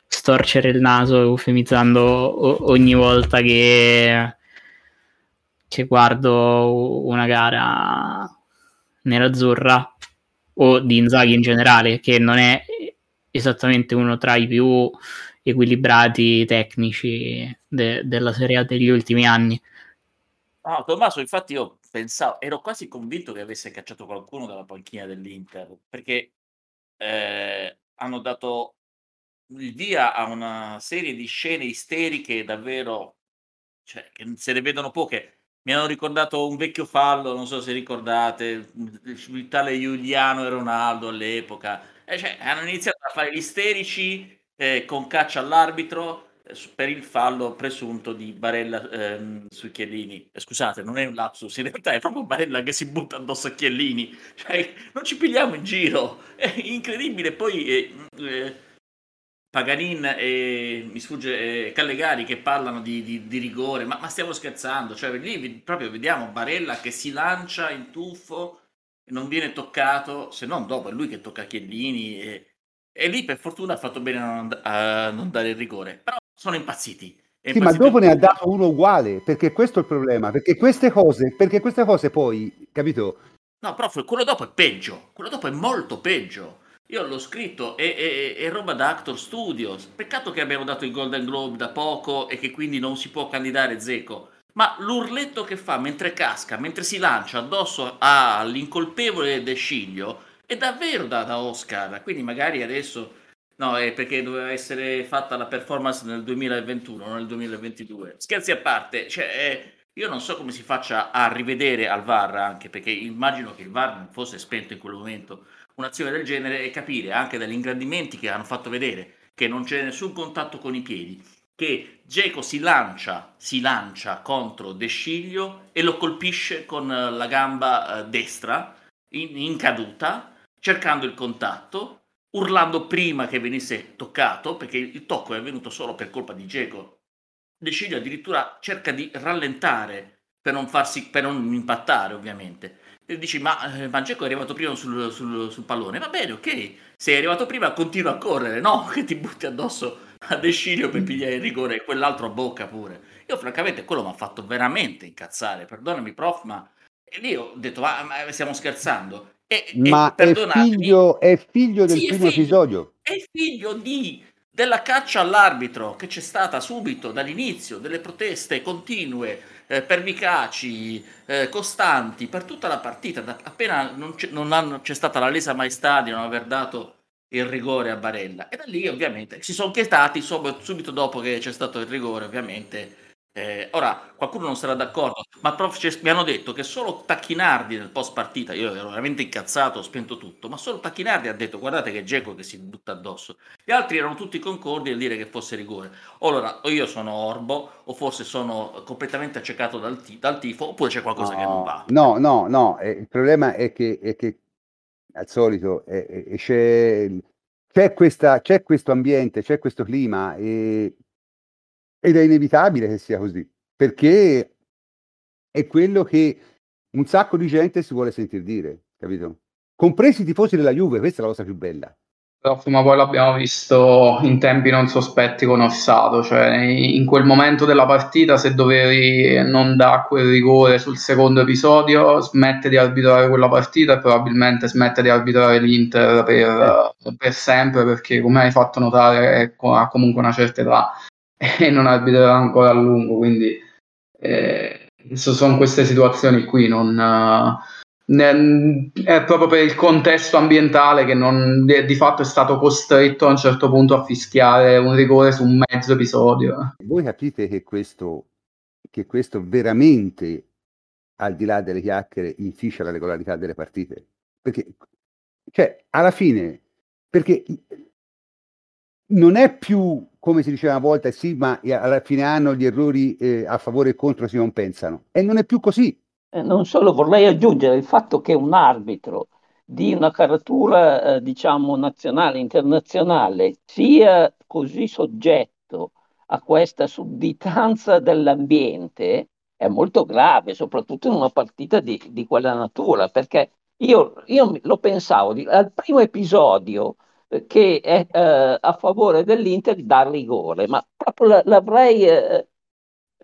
storcere il naso eufemizzando ogni volta che che guardo una gara nerazzurra o di Inzaghi in generale, che non è esattamente uno tra i più equilibrati tecnici de- della Serie A degli ultimi anni. No, Tommaso, infatti io pensavo, ero quasi convinto che avesse cacciato qualcuno dalla panchina dell'Inter, perché eh, hanno dato il via a una serie di scene isteriche davvero, cioè, che se ne vedono poche mi hanno ricordato un vecchio fallo, non so se ricordate, il tale Giuliano e Ronaldo all'epoca. E cioè, hanno iniziato a fare gli isterici eh, con caccia all'arbitro eh, per il fallo presunto di Barella ehm, sui Chiellini. Eh, scusate, non è un lapsus, in realtà è proprio Barella che si butta addosso a Chiellini. Cioè, non ci pigliamo in giro. È incredibile. Poi eh, eh Paganin e mi sfugge eh, Callegari che parlano di, di, di rigore, ma, ma, stiamo scherzando? Cioè, lì proprio vediamo Barella che si lancia in tuffo e non viene toccato, se non dopo è lui che tocca Chiellini e, e lì per fortuna ha fatto bene a non dare il rigore, però sono impazziti. Sì, ma dopo ne ha dato uno uguale, perché questo è il problema, perché queste cose, perché queste cose poi, capito? No, prof, quello dopo è peggio, quello dopo è molto peggio. Io l'ho scritto, è, è, è, roba da Actor Studios. Peccato che abbiamo dato il Golden Globe da poco e che quindi non si può candidare Zeco. Ma l'urletto che fa mentre casca, mentre si lancia addosso all'incolpevole De Sciglio, è davvero da, da Oscar. Quindi magari adesso... No, è perché doveva essere fatta la performance nel 2021, non nel 2022. Scherzi a parte, cioè, eh, io non so come si faccia a rivedere al VAR, anche perché immagino che il VAR non fosse spento in quel momento un'azione del genere e capire anche dagli ingrandimenti che hanno fatto vedere che non c'è nessun contatto con i piedi, che Geco si lancia, si lancia contro De Sciglio e lo colpisce con la gamba eh, destra in, in caduta, cercando il contatto, urlando prima che venisse toccato, perché il tocco è avvenuto solo per colpa di Geco. De Sciglio addirittura cerca di rallentare per non, farsi, per non impattare, ovviamente e dici ma eh, Mangeco è arrivato prima sul, sul, sul, pallone, va bene, ok, sei arrivato prima continua a correre, no che ti butti addosso a De Sciglio per pigliare il rigore e quell'altro a bocca pure. Io francamente quello mi ha fatto veramente incazzare, perdonami prof, ma e lì ho detto ma, ma stiamo scherzando. E, ma e, è, figlio, è figlio del sì, primo figlio, episodio. È figlio di della caccia all'arbitro che c'è stata subito dall'inizio, delle proteste continue, eh, pervicaci, eh, costanti per tutta la partita, da, appena non, c'è, non hanno, c'è stata la lesa maestà di non aver dato il rigore a Barella. E da lì ovviamente si sono chetati subito dopo che c'è stato il rigore, ovviamente eh, ora, qualcuno non sarà d'accordo, ma prof, mi hanno detto che solo Tacchinardi nel post partita, io ero veramente incazzato, ho spento tutto, ma solo Tacchinardi ha detto guardate che Geco che si butta addosso. Gli altri erano tutti concordi nel dire che fosse rigore. Allora, o io sono orbo, o forse sono completamente accecato dal, t- dal tifo, oppure c'è qualcosa no, che non va. No, no, no, eh, il problema è che, è che al solito eh, c'è, c'è, questa, c'è questo ambiente, c'è questo clima e ed è inevitabile che sia così, perché è quello che un sacco di gente si vuole sentir dire, capito? Compresi i tifosi della Juve, questa è la cosa più bella. ma poi l'abbiamo visto in tempi non sospetti con Orsato, cioè in quel momento della partita se dovevi non dare quel rigore sul secondo episodio smette di arbitrare quella partita e probabilmente smette di arbitrare l'Inter per, eh. per sempre perché come hai fatto notare ha comunque una certa età e non arbitrerà ancora a lungo, quindi eh, sono queste situazioni qui, non... Uh, è proprio per il contesto ambientale che non, di, fatto è stato costretto a un certo punto a fischiare un rigore su un mezzo episodio. Voi capite che questo, che questo veramente, al di là delle chiacchiere, inficia la regolarità delle partite? Perché, cioè, alla fine, perché non è più come si diceva una volta, sì, ma alla fine anno gli errori eh, a favore e contro si compensano. E non è più così. Eh, non solo, vorrei aggiungere il fatto che un arbitro di una caratura, eh, diciamo, nazionale, internazionale, sia così soggetto a questa sudditanza dell'ambiente è molto grave, soprattutto in una partita di, di quella natura, perché io, io lo pensavo, al primo episodio che è eh, a favore dell'Inter da rigore, ma proprio l'avrei, eh,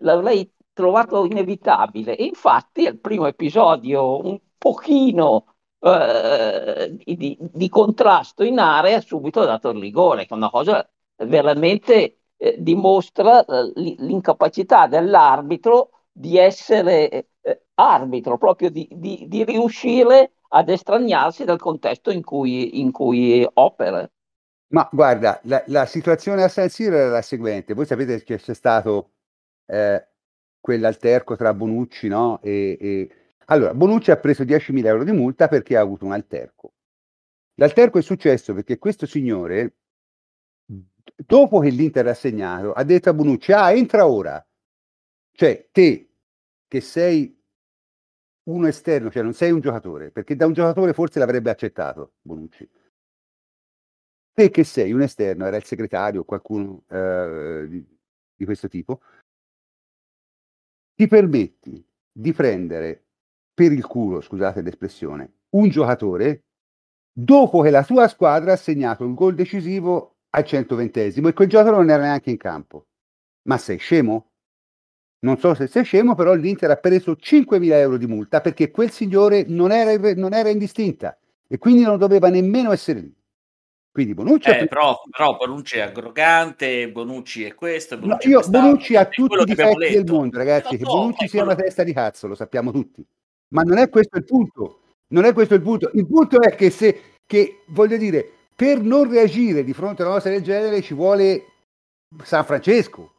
l'avrei trovato inevitabile. Infatti al primo episodio un pochino eh, di, di, contrasto in area subito ha dato il rigore, che è una cosa veramente eh, dimostra eh, l'incapacità dell'arbitro di essere eh, arbitro, proprio di, di, di, riuscire ad estraniarsi dal contesto in cui, in cui opera. Ma guarda, la, la, situazione a San Siro era la seguente. Voi sapete che c'è stato eh, quell'alterco tra Bonucci, no? E, e... Allora, Bonucci ha preso 10.000 euro di multa perché ha avuto un alterco. L'alterco è successo perché questo signore, dopo che l'Inter ha segnato, ha detto a Bonucci, ah, entra ora. Cioè, te, che sei uno esterno, cioè non sei un giocatore, perché da un giocatore forse l'avrebbe accettato Bonucci. Te che sei un esterno, era il segretario, qualcuno eh, di, di questo tipo, ti permetti di prendere per il culo, scusate l'espressione, un giocatore dopo che la tua squadra ha segnato il gol decisivo al 120esimo e quel giocatore non era neanche in campo. Ma sei scemo? Non so se sei scemo, però l'Inter ha preso 5.000 euro di multa perché quel signore non era, non era indistinta e quindi non doveva nemmeno essere lì. Quindi Bonucci... Eh, però, però, Bonucci è arrogante, Bonucci è questo, Bonucci, no, io, Bonucci ha tutti i difetti del mondo, ragazzi, che Bonucci sia una testa di cazzo, lo sappiamo tutti. Ma non è questo il punto. Non è questo il punto. Il punto è che se, che, voglio dire, per non reagire di fronte a una cosa del genere ci vuole San Francesco.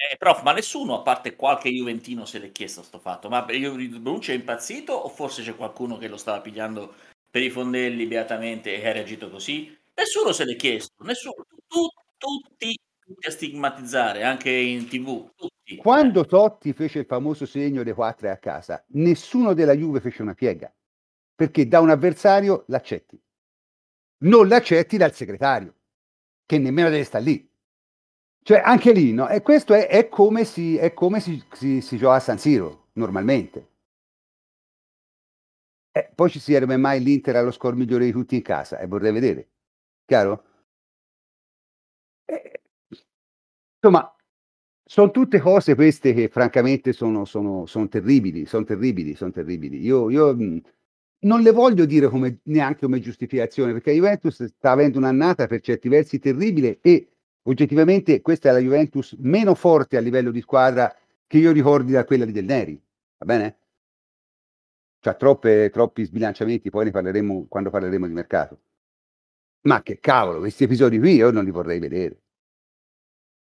Eh, prof, ma nessuno, a parte qualche Juventino, se l'è chiesto sto fatto. Ma Bonucci è impazzito o forse c'è qualcuno che lo stava pigliando per i fondelli beatamente e ha reagito così? Nessuno se l'è chiesto, nessuno, tu, tutti, tutti a stigmatizzare, anche in tv, tutti. Quando Totti fece il famoso segno dei quattro a casa, nessuno della Juve fece una piega, perché da un avversario l'accetti. Non l'accetti dal segretario, che nemmeno deve stare lì. Cioè, anche lì, no? E questo è, è come, si, è come si, si, si gioca a San Siro, normalmente. Eh, poi ci sarebbe mai l'Inter allo score migliore di tutti in casa e vorrei vedere. Chiaro? Eh, insomma, sono tutte cose queste che francamente sono, sono, sono terribili, sono terribili, sono terribili. Io, io mhmm, non le voglio dire come, neanche come giustificazione, perché Juventus sta avendo un'annata per certi versi terribile e oggettivamente questa è la Juventus meno forte a livello di squadra che io ricordi da quella di Del Neri, va bene? C'ha troppe, troppi sbilanciamenti, poi ne parleremo quando parleremo di mercato. Ma che cavolo, questi episodi qui io non li vorrei vedere.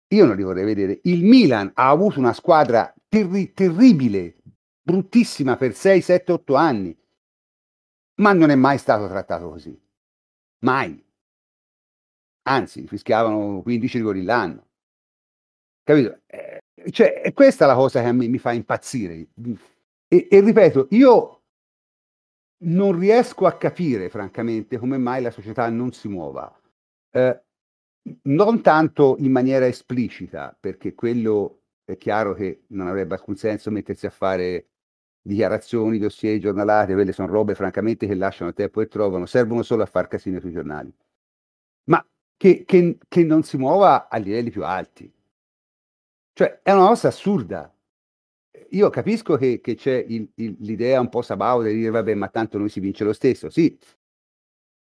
Io non li vorrei vedere. Il Milan ha avuto una squadra terri- terribile, bruttissima per 6, 7, 8 anni, ma non è mai stato trattato così. Mai. Anzi, fischiavano 15 rigori l'anno. Capito? Eh, cioè, è questa la cosa che a me mi fa impazzire. E, e ripeto, io non riesco a capire, francamente, come mai la società non si muova. Eh, non tanto in maniera esplicita, perché quello è chiaro che non avrebbe alcun senso mettersi a fare dichiarazioni, dossier, giornalate, quelle sono robe francamente che lasciano tempo e trovano, servono solo a far casino sui giornali. ma che, che, che non si muova a livelli più alti. Cioè, è una cosa assurda. Io capisco che, che c'è il, il, l'idea un po' sabauda di dire, vabbè, ma tanto noi si vince lo stesso, sì,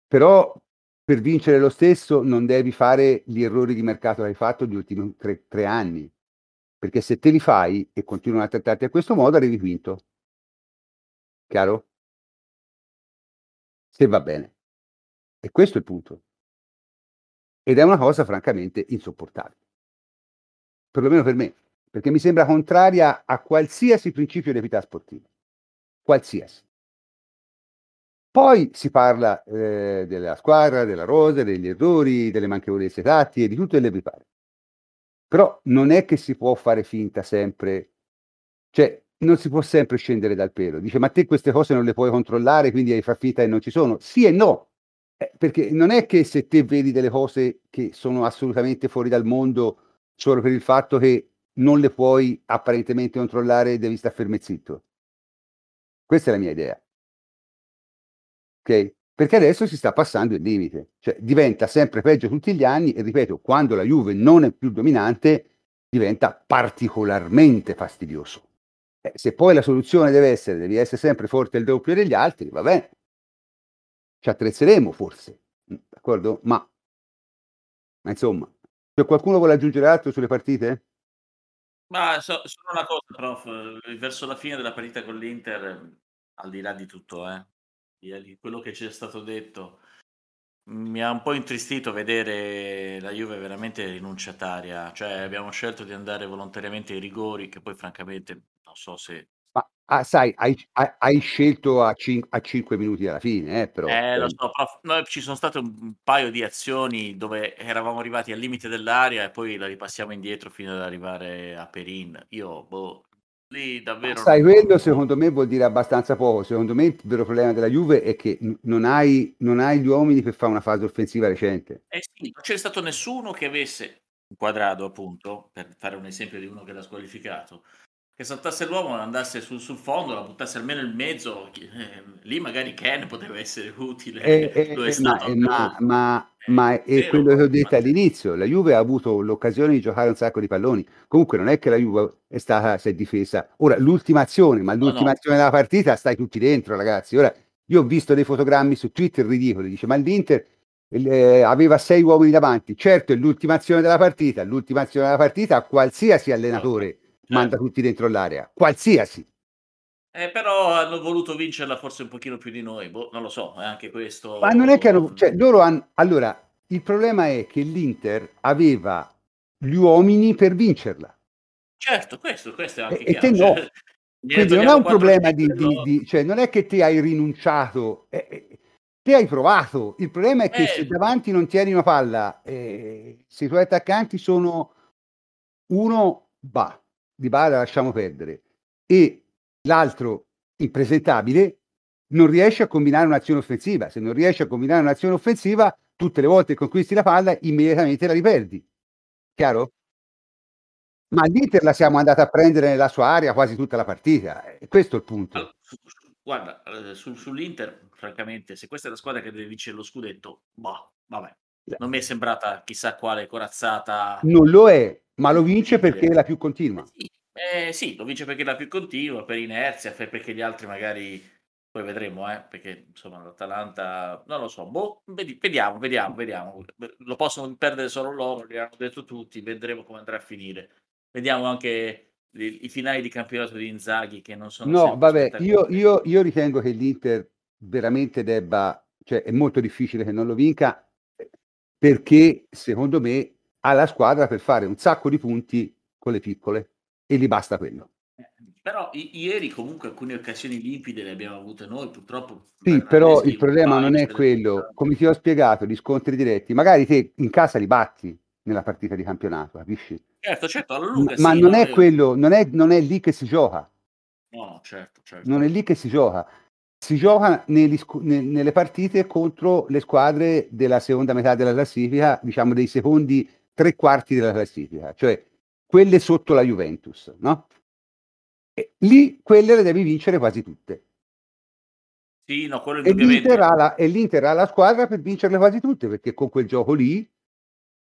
però per vincere lo stesso non devi fare gli errori di mercato che hai fatto negli ultimi tre, tre anni, perché se te li fai e continuano a trattarti a questo modo, arrivi quinto. Chiaro? Se va bene. E questo è il punto. Ed è una cosa francamente insopportabile. Perlomeno per me, perché mi sembra contraria a qualsiasi principio di equità sportiva. Qualsiasi. Poi si parla eh, della squadra, della rosa, degli errori, delle manchevolezze tattiche, di tutto e le pare. Però non è che si può fare finta sempre, cioè non si può sempre scendere dal pelo. Dice, ma te queste cose non le puoi controllare, quindi hai fa finta che non ci sono. Sì e no, eh, perché non è che se te vedi delle cose che sono assolutamente fuori dal mondo solo per il fatto che non le puoi apparentemente controllare devi stare fermo e zitto. Questa è la mia idea. Ok? Perché adesso si sta passando il limite, cioè diventa sempre peggio tutti gli anni e ripeto, quando la Juve non è più dominante diventa particolarmente fastidioso. Eh, se poi la soluzione deve essere, devi essere sempre forte il doppio degli altri, va bene, ci attrezzeremo forse, mm, d'accordo? Ma, ma insomma, se qualcuno vuole aggiungere altro sulle partite? Ma so, solo una cosa, prof, eh, verso la fine della partita con l'Inter, al di là di tutto, eh, quello che ci è stato detto, mi ha un po' intristito vedere la Juve veramente rinunciataria, cioè abbiamo scelto di andare volontariamente ai rigori, che poi francamente non so se ah, sai, hai, hai, scelto a, cin- a 5 minuti alla fine, eh, però. Eh, lo cioè so, prof, noi ci sono state un paio di azioni dove eravamo arrivati al limite dell'area e poi la ripassiamo indietro fino ad arrivare a Perin. Io, boh, lì davvero... Sai, quello secondo me vuol dire abbastanza poco. Secondo me il vero problema della Juve è che non hai, non hai gli uomini per fare una fase offensiva recente. Eh sì, non c'è stato nessuno che avesse inquadrato appunto, per fare un esempio di uno che l'ha squalificato, che saltasse l'uomo e andasse sul, sul, fondo, la buttasse almeno in mezzo, eh, lì magari Ken poteva essere utile. Eh, eh, eh ma, ma, ma, ma, è quello che ho detto all'inizio, la Juve ha avuto l'occasione di giocare un sacco di palloni, comunque non è che la Juve è stata, si è difesa, ora l'ultima azione, ma l'ultima no, no. azione della partita stai tutti dentro ragazzi, ora io ho visto dei fotogrammi su Twitter ridicoli, dice ma l'Inter eh, aveva sei uomini davanti, certo è l'ultima azione della partita, l'ultima azione della partita qualsiasi allenatore manda tutti dentro l'area, qualsiasi. Eh, però hanno voluto vincerla forse un pochino più di noi, boh, non lo so, è anche questo. Ma non è che hanno, cioè, loro hanno, allora, il problema è che l'Inter aveva gli uomini per vincerla. Certo, questo, questo è anche e, e te no. Cioè, Quindi non è un problema di, di, di, cioè non è che ti hai rinunciato, eh, eh, te hai provato. Il problema è che eh. se davanti non tieni una palla, eh, se i tuoi attaccanti sono uno, va, di Bala lasciamo perdere, e l'altro impresentabile, non riesce a combinare un'azione offensiva. Se non riesce a combinare un'azione offensiva, tutte le volte che conquisti la palla, immediatamente la riperdi. Chiaro? Ma l'Inter la siamo andati a prendere nella sua area quasi tutta la partita. E questo è il punto. Allora, guarda, eh, su, sull'Inter, francamente, se questa è la squadra che deve vincere lo scudetto, boh, vabbè. Non mi è sembrata chissà quale corazzata. Non lo è, ma lo vince perché è la più continua. Sì, eh, sì, lo vince perché è la più continua, per inerzia, perché gli altri magari poi vedremo, eh, perché insomma l'Atalanta, non lo so, boh, vediamo, vediamo, vediamo. Lo possono perdere solo loro, li hanno detto tutti, vedremo come andrà a finire. Vediamo anche i, i finali di campionato di Inzaghi che non sono... No, vabbè, io, io, io ritengo che l'Inter veramente debba, cioè è molto difficile che non lo vinca, perché secondo me ha la squadra per fare un sacco di punti con le piccole e gli basta quello. Eh, però i- ieri comunque alcune occasioni limpide le abbiamo avute noi, purtroppo. Sì, però il problema non è quello. Come ti ho spiegato, gli scontri diretti, magari te in casa li batti nella partita di campionato, capisci? Certo, certo, alla lunga Ma sì, non no? è quello, non è, non è lì che si gioca. No, certo, certo. Non è lì che si gioca. Si gioca negli, nelle partite contro le squadre della seconda metà della classifica, diciamo dei secondi tre quarti della classifica, cioè quelle sotto la Juventus, no? E lì quelle le devi vincere quasi tutte. Sì, no, quello E l'Inter, ha la, e l'Inter ha la squadra per vincerle quasi tutte, perché con quel gioco lì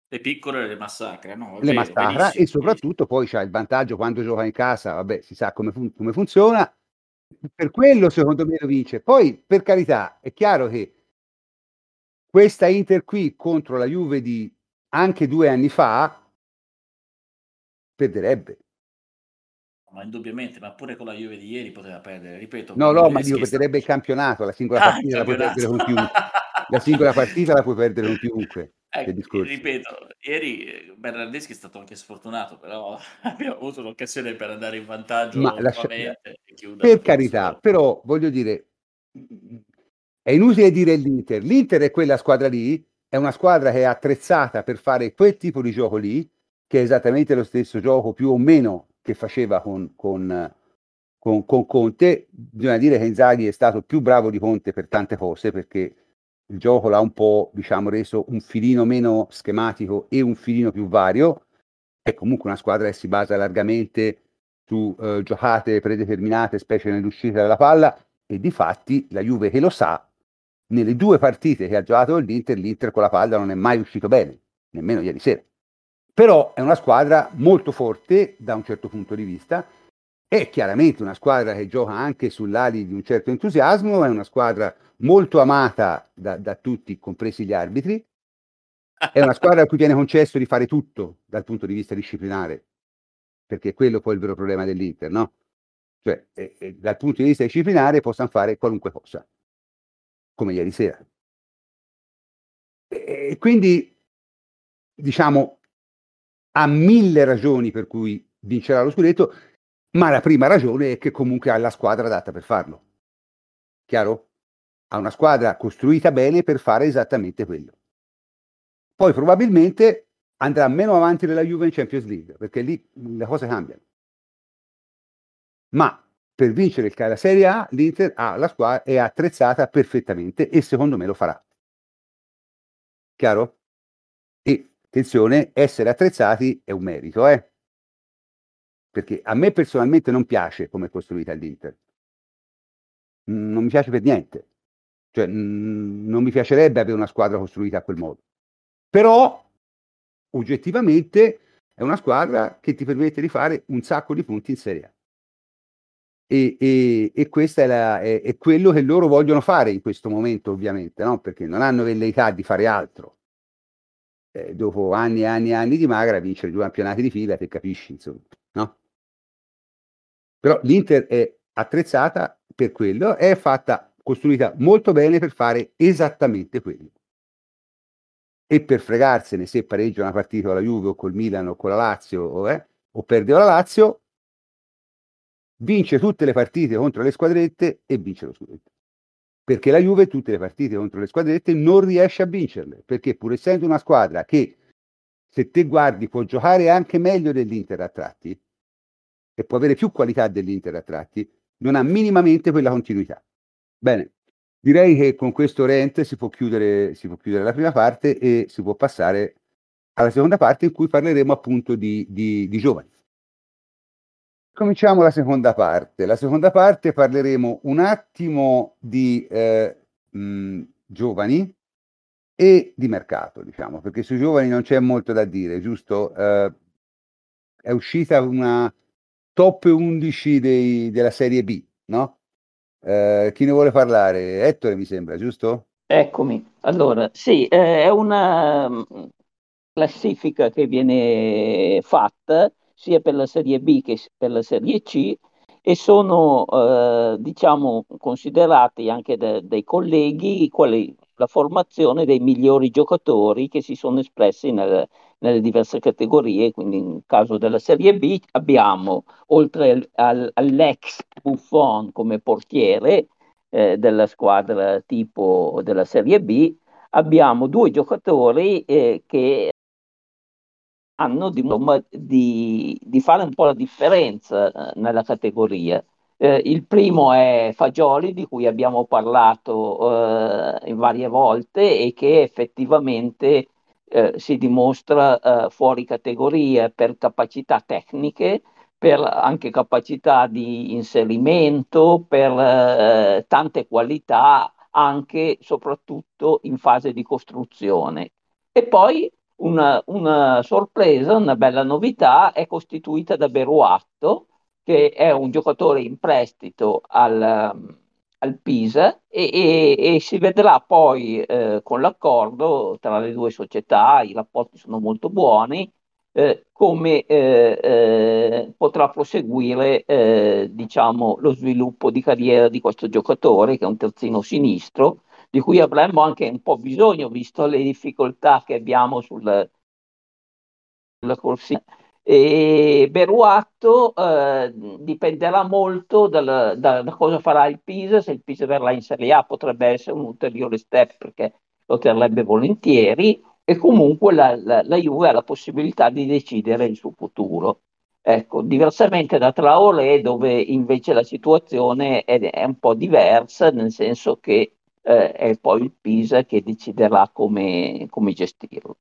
Le piccole le massacra, no? È le massacra e soprattutto poi c'ha il vantaggio quando gioca in casa, vabbè, si sa come, fun- come funziona. Per quello secondo me lo vince. Poi, per carità, è chiaro che questa Inter qui contro la Juve di anche due anni fa perderebbe. Ma indubbiamente, ma pure con la Juve di ieri poteva perdere, ripeto. No, no, ma stato- perderebbe il campionato, la singola Ah, partita la puoi perdere con chiunque. La singola partita la puoi perdere con chiunque. Ecco, ripeto, ieri eh, Bernardeschi è stato anche sfortunato, però abbiamo avuto l'occasione per andare in vantaggio Ma lascia- Per carità, però voglio dire, è inutile dire l'Inter. L'Inter è quella squadra lì, è una squadra che è attrezzata per fare quel tipo di gioco lì, che è esattamente lo stesso gioco più o meno che faceva con, con, con, con Conte. Bisogna dire che Inzaghi è stato più bravo di Conte per tante cose, perché il gioco l'ha un po', diciamo, reso un filino meno schematico e un filino più vario. È comunque una squadra che si basa largamente su eh, giocate predeterminate, specie nell'uscita della palla, e di fatti la Juve che lo sa, nelle due partite che ha giocato l'Inter, l'Inter con la palla non è mai uscito bene, nemmeno ieri sera. Però è una squadra molto forte da un certo punto di vista, è chiaramente una squadra che gioca anche sull'ali di un certo entusiasmo, è una squadra molto amata da, da tutti, compresi gli arbitri, è una squadra a cui viene concesso di fare tutto dal punto di vista disciplinare, perché è quello poi il vero problema dell'Inter, no? Cioè, eh, eh, dal punto di vista disciplinare possono fare qualunque cosa, come ieri sera. E, quindi, diciamo, ha mille ragioni per cui vincerà lo scudetto, ma la prima ragione è che comunque ha la squadra adatta per farlo. Chiaro? Ha una squadra costruita bene per fare esattamente quello. Poi probabilmente andrà meno avanti della Juve in Champions League, perché lì le cose cambiano. Ma per vincere la Serie A, l'Inter ha la squadra è attrezzata perfettamente e secondo me lo farà. Chiaro? E attenzione, essere attrezzati è un merito, eh? Perché a me personalmente non piace come è costruita l'Inter. Non mi piace per niente. Cioè, non mi piacerebbe avere una squadra costruita a quel modo. Però, oggettivamente, è una squadra che ti permette di fare un sacco di punti in Serie A. E, e, e questo è, è- è quello che loro vogliono fare in questo momento, ovviamente, no? perché non hanno velleità di fare altro. Eh, dopo anni e anni e anni di magra, vincere due campionati di fila, te capisci, insomma, no? Però l'Inter è attrezzata per quello, è fatta, costruita molto bene per fare esattamente quello. E per fregarsene se pareggia una partita con la Juve o col Milan o con la Lazio o, eh, o perde la Lazio, vince tutte le partite contro le squadrette e vince lo scudetto. Perché la Juve tutte le partite contro le squadrette non riesce a vincerle, perché pur essendo una squadra che se te guardi può giocare anche meglio dell'Inter a tratti e può avere più qualità dell'Inter a tratti, non ha minimamente quella continuità. Bene, direi che con questo rent si può chiudere, si può chiudere la prima parte e si può passare alla seconda parte in cui parleremo appunto di, di, di giovani. Cominciamo la seconda parte. La seconda parte parleremo un attimo di eh, mh, giovani e di mercato, diciamo, perché sui giovani non c'è molto da dire, giusto? Eh, è uscita una top 11 dei- della Serie B, no? Eh, chi ne vuole parlare? Ettore, mi sembra, giusto? Eccomi, allora sì, eh, è una classifica che viene fatta sia per la Serie B che per la Serie C e sono, eh, diciamo, considerati anche da- dai colleghi quali la formazione dei migliori giocatori che si sono espressi nelle, nelle diverse categorie. Quindi, in caso della Serie B, abbiamo oltre al- al- all'ex Buffon come portiere eh, della squadra tipo della Serie B, abbiamo due giocatori eh, che hanno di, di- di fare un po' la differenza eh, nella categoria. Eh, il primo è Fagioli, di cui abbiamo parlato eh, varie volte e che effettivamente eh, si dimostra eh, fuori categoria per capacità tecniche, per anche capacità di inserimento, per eh, tante qualità, anche e soprattutto in fase di costruzione. E poi una, una, sorpresa, una bella novità è costituita da Beruatto, che è un giocatore in prestito al, al Pisa e, e, e, si vedrà poi eh, con l'accordo tra le due società, i rapporti sono molto buoni, eh, come eh, eh, potrà proseguire eh, diciamo, lo sviluppo di carriera di questo giocatore che è un terzino sinistro di cui avremmo anche un po' bisogno visto le difficoltà che abbiamo sul, sulla corsia e Beruatto eh, dipenderà molto dal, da, da, cosa farà il Pisa, se il Pisa verrà in Serie A potrebbe essere un ulteriore step perché lo terrebbe volentieri e comunque la, la, la Juve ha la possibilità di decidere il suo futuro. Ecco, diversamente da Traoré dove invece la situazione è, è un po' diversa, nel senso che eh, è poi il Pisa che deciderà come, come gestirlo.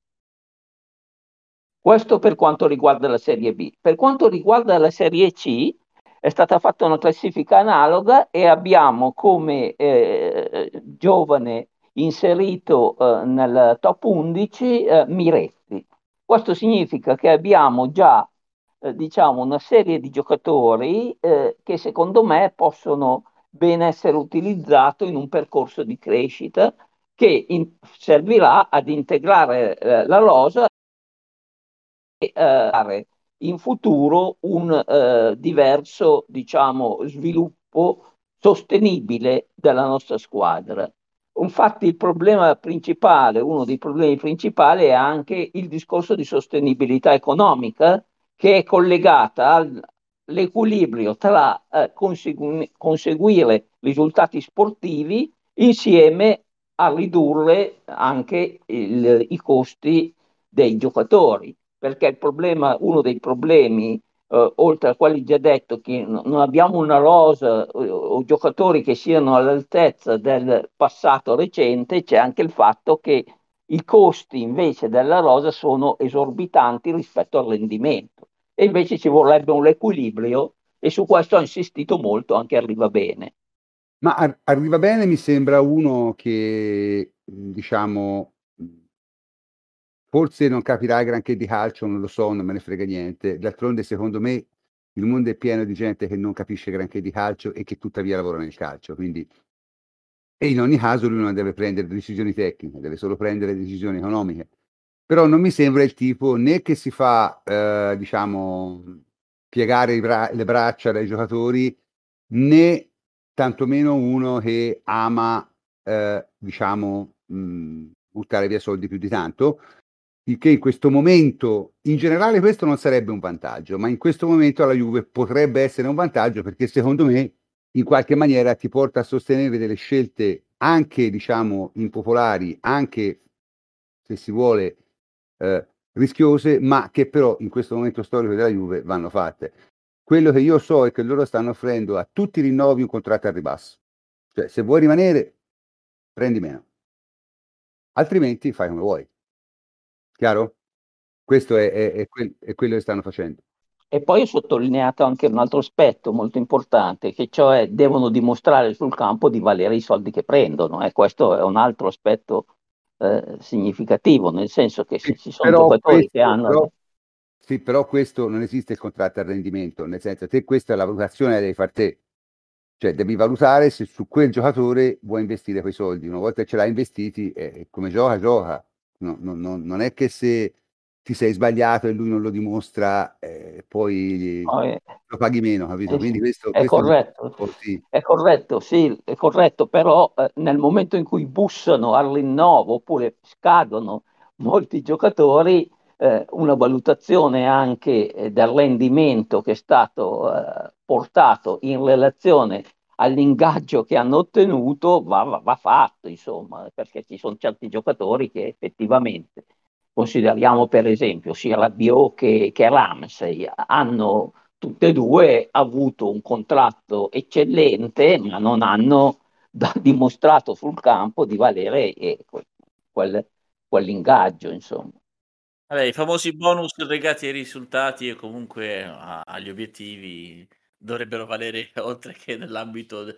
Questo per quanto riguarda la Serie B. Per quanto riguarda la Serie C, è stata fatta una classifica analoga e abbiamo come eh, giovane inserito eh, nel top 11 eh, Miretti. Questo significa che abbiamo già eh, diciamo una serie di giocatori eh, che secondo me possono ben essere utilizzato in un percorso di crescita che in, servirà ad integrare eh, la rosa e dare in futuro un eh, diverso diciamo, sviluppo sostenibile della nostra squadra. Infatti il problema principale, uno dei problemi principali è anche il discorso di sostenibilità economica che è collegata all'equilibrio tra eh, consegu- conseguire risultati sportivi insieme a ridurre anche il, i costi dei giocatori. Perché il problema, uno dei problemi, eh, oltre a quelli già detto, che non abbiamo una rosa eh, o giocatori che siano all'altezza del passato recente, c'è anche il fatto che i costi invece della rosa sono esorbitanti rispetto al rendimento e invece ci vorrebbe un equilibrio e su questo ho insistito molto anche Arriva Bene. Ma Arriva Bene mi sembra uno che, diciamo, Forse non capirai granché di calcio, non lo so, non me ne frega niente. D'altronde, secondo me, il mondo è pieno di gente che non capisce granché di calcio e che tuttavia lavora nel calcio. Quindi, e in ogni caso lui non deve prendere decisioni tecniche, deve solo prendere decisioni economiche. Però non mi sembra il tipo né che si fa, eh, diciamo, piegare bra- le braccia dai giocatori, né tantomeno uno che ama, eh, diciamo, mh, buttare via soldi più di tanto. Il che in questo momento, in generale questo non sarebbe un vantaggio, ma in questo momento alla Juve potrebbe essere un vantaggio perché secondo me in qualche maniera ti porta a sostenere delle scelte anche diciamo impopolari, anche se si vuole eh, rischiose, ma che però in questo momento storico della Juve vanno fatte. Quello che io so è che loro stanno offrendo a tutti i rinnovi un contratto al ribasso. Cioè, se vuoi rimanere, prendi meno. Altrimenti fai come vuoi. Chiaro? Questo è, è, è, quel, è quello che stanno facendo. E poi ho sottolineato anche un altro aspetto molto importante, che cioè devono dimostrare sul campo di valere i soldi che prendono. E questo è un altro aspetto eh, significativo, nel senso che se ci sono però giocatori questo, che hanno... Però, sì, però questo non esiste il contratto a rendimento, nel senso che questa è la valutazione che devi fare te. Cioè devi valutare se su quel giocatore vuoi investire quei soldi. Una volta che ce l'hai investiti, eh, come gioca, gioca no, no, no, non è che se ti sei sbagliato e lui non lo dimostra, eh, poi oh, eh. lo paghi meno, capito? Quindi questo, è, questo corretto, è, sì. è corretto, sì, è corretto, però eh, nel momento in cui bussano al rinnovo oppure scadono molti giocatori, eh, una valutazione anche eh, del rendimento che è stato eh, portato in relazione all'ingaggio che hanno ottenuto va, va, va fatto, insomma, perché ci sono certi giocatori che effettivamente, consideriamo per esempio sia Rabiot che, che Ramsey, hanno tutte e due avuto un contratto eccellente, ma non hanno da, dimostrato sul campo di valere eh, quel, quell'ingaggio, insomma. Vabbè, i famosi bonus legati ai risultati e comunque agli obiettivi dovrebbero valere oltre che nell'ambito de-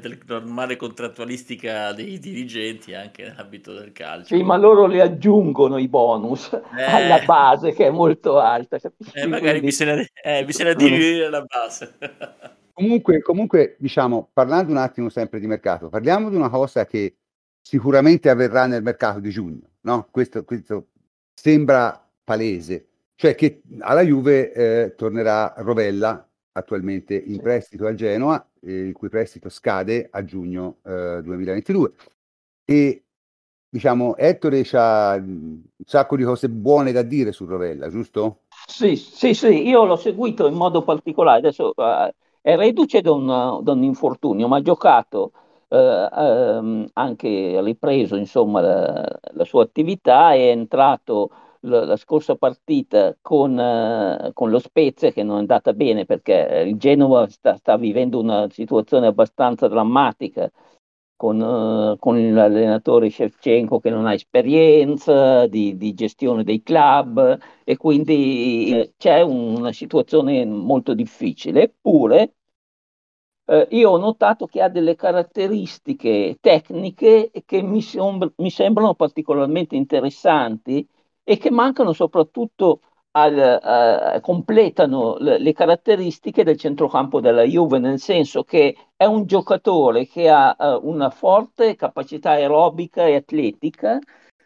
del normale contrattualistica dei dirigenti, anche nell'ambito del calcio. Sì, ma loro li aggiungono i bonus alla Eh, base che è molto alta, eh, magari Quindi bisogna, eh, bisogna diminuire la base. Comunque, comunque, diciamo, parlando un attimo sempre di mercato, parliamo di una cosa che sicuramente avverrà nel mercato di giugno, no? Questo, questo sembra palese, cioè che alla Juve eh, tornerà Rovella, attualmente in prestito al Genoa, eh, il cui prestito scade a giugno eh, 2022. E diciamo, Ettore ha un sacco di cose buone da dire su Rovella, giusto? Sì, sì, sì, io l'ho seguito in modo particolare, adesso eh, è reduce da un, da un infortunio, ma ha giocato eh, ehm, anche ripreso insomma, la, la, sua attività, è entrato la, la scorsa partita con, eh, con, lo Spezia che non è andata bene perché il Genova sta, sta vivendo una situazione abbastanza drammatica con, uh, con l'allenatore Shevchenko che non ha esperienza di, di gestione dei club e quindi eh, c'è una situazione molto difficile. Eppure eh, io ho notato che ha delle caratteristiche tecniche che mi, sombr- mi sembrano particolarmente interessanti e che mancano soprattutto al, uh, completano le, le, caratteristiche del centrocampo della Juve, nel senso che è un giocatore che ha uh, una forte capacità aerobica e atletica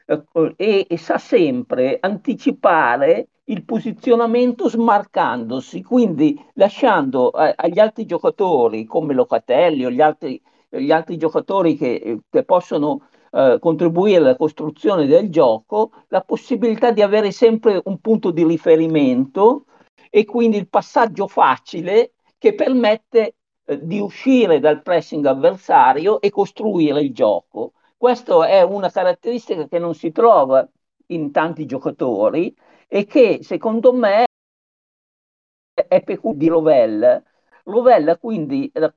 uh, e, e, sa sempre anticipare il posizionamento smarcandosi, quindi lasciando agli altri giocatori come Locatelli o gli altri, gli altri giocatori che, che possono eh, contribuire alla costruzione del gioco, la possibilità di avere sempre un punto di riferimento e quindi il passaggio facile che permette eh, di uscire dal pressing avversario e costruire il gioco. Questa è una caratteristica che non si trova in tanti giocatori e che secondo me è peculiare di Rovell Rovella quindi eh,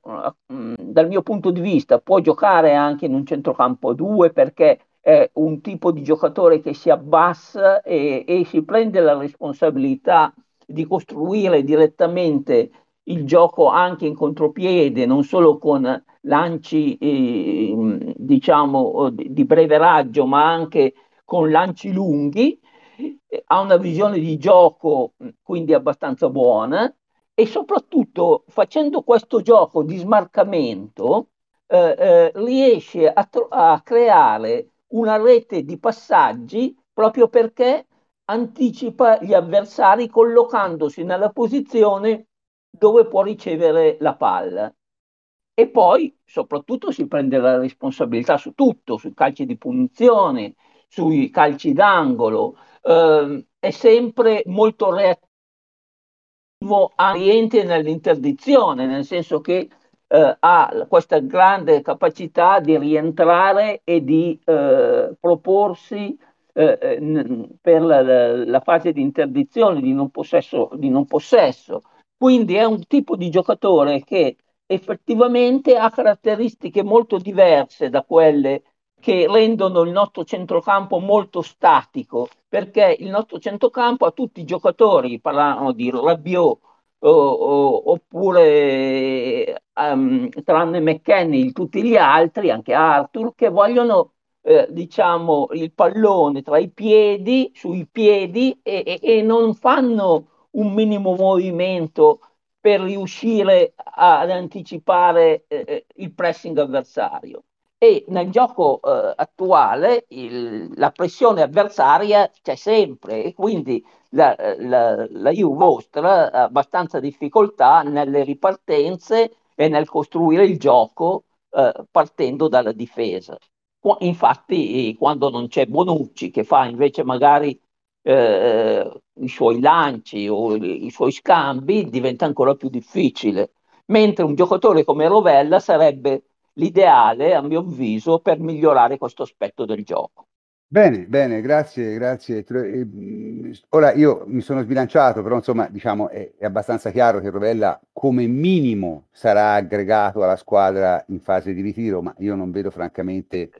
dal mio punto di vista può giocare anche in un centrocampo 2 perché è un tipo di giocatore che si abbassa e, e si prende la responsabilità di costruire direttamente il gioco anche in contropiede, non solo con lanci eh, diciamo di breve raggio, ma anche con lanci lunghi. Ha una visione di gioco quindi abbastanza buona e soprattutto facendo questo gioco di smarcamento eh, eh, riesce a, a, creare una rete di passaggi proprio perché anticipa gli avversari collocandosi nella posizione dove può ricevere la palla. E poi soprattutto si prende la responsabilità su tutto, sui calci di punizione, sui calci d'angolo, eh, è sempre molto reattivo rientri nell'interdizione, nel senso che eh, ha questa grande capacità di rientrare e di eh, proporsi eh, n- per la, la, fase di interdizione, di non, possesso, di non possesso. Quindi è un tipo di giocatore che effettivamente ha caratteristiche molto diverse da quelle che rendono il nostro centrocampo molto statico, perché il nostro centrocampo ha tutti i giocatori, parlano di Rabiot, o, o, oppure um, tranne McKenny, tutti gli altri, anche Arthur, che vogliono eh, diciamo il pallone tra i piedi, sui piedi e, e, e non fanno un minimo movimento per riuscire ad anticipare eh, il pressing avversario e nel gioco eh, attuale il, la pressione avversaria c'è sempre e quindi la, la, la Juve mostra abbastanza difficoltà nelle ripartenze e nel costruire il gioco eh, partendo dalla difesa. Infatti quando non c'è Bonucci che fa invece magari eh, i suoi lanci o i suoi scambi diventa ancora più difficile, mentre un giocatore come Rovella sarebbe l'ideale, a mio avviso, per migliorare questo aspetto del gioco. Bene, bene, grazie, grazie. Ora io mi sono sbilanciato, però insomma diciamo è, è, abbastanza chiaro che Rovella come minimo sarà aggregato alla squadra in fase di ritiro, ma io non vedo francamente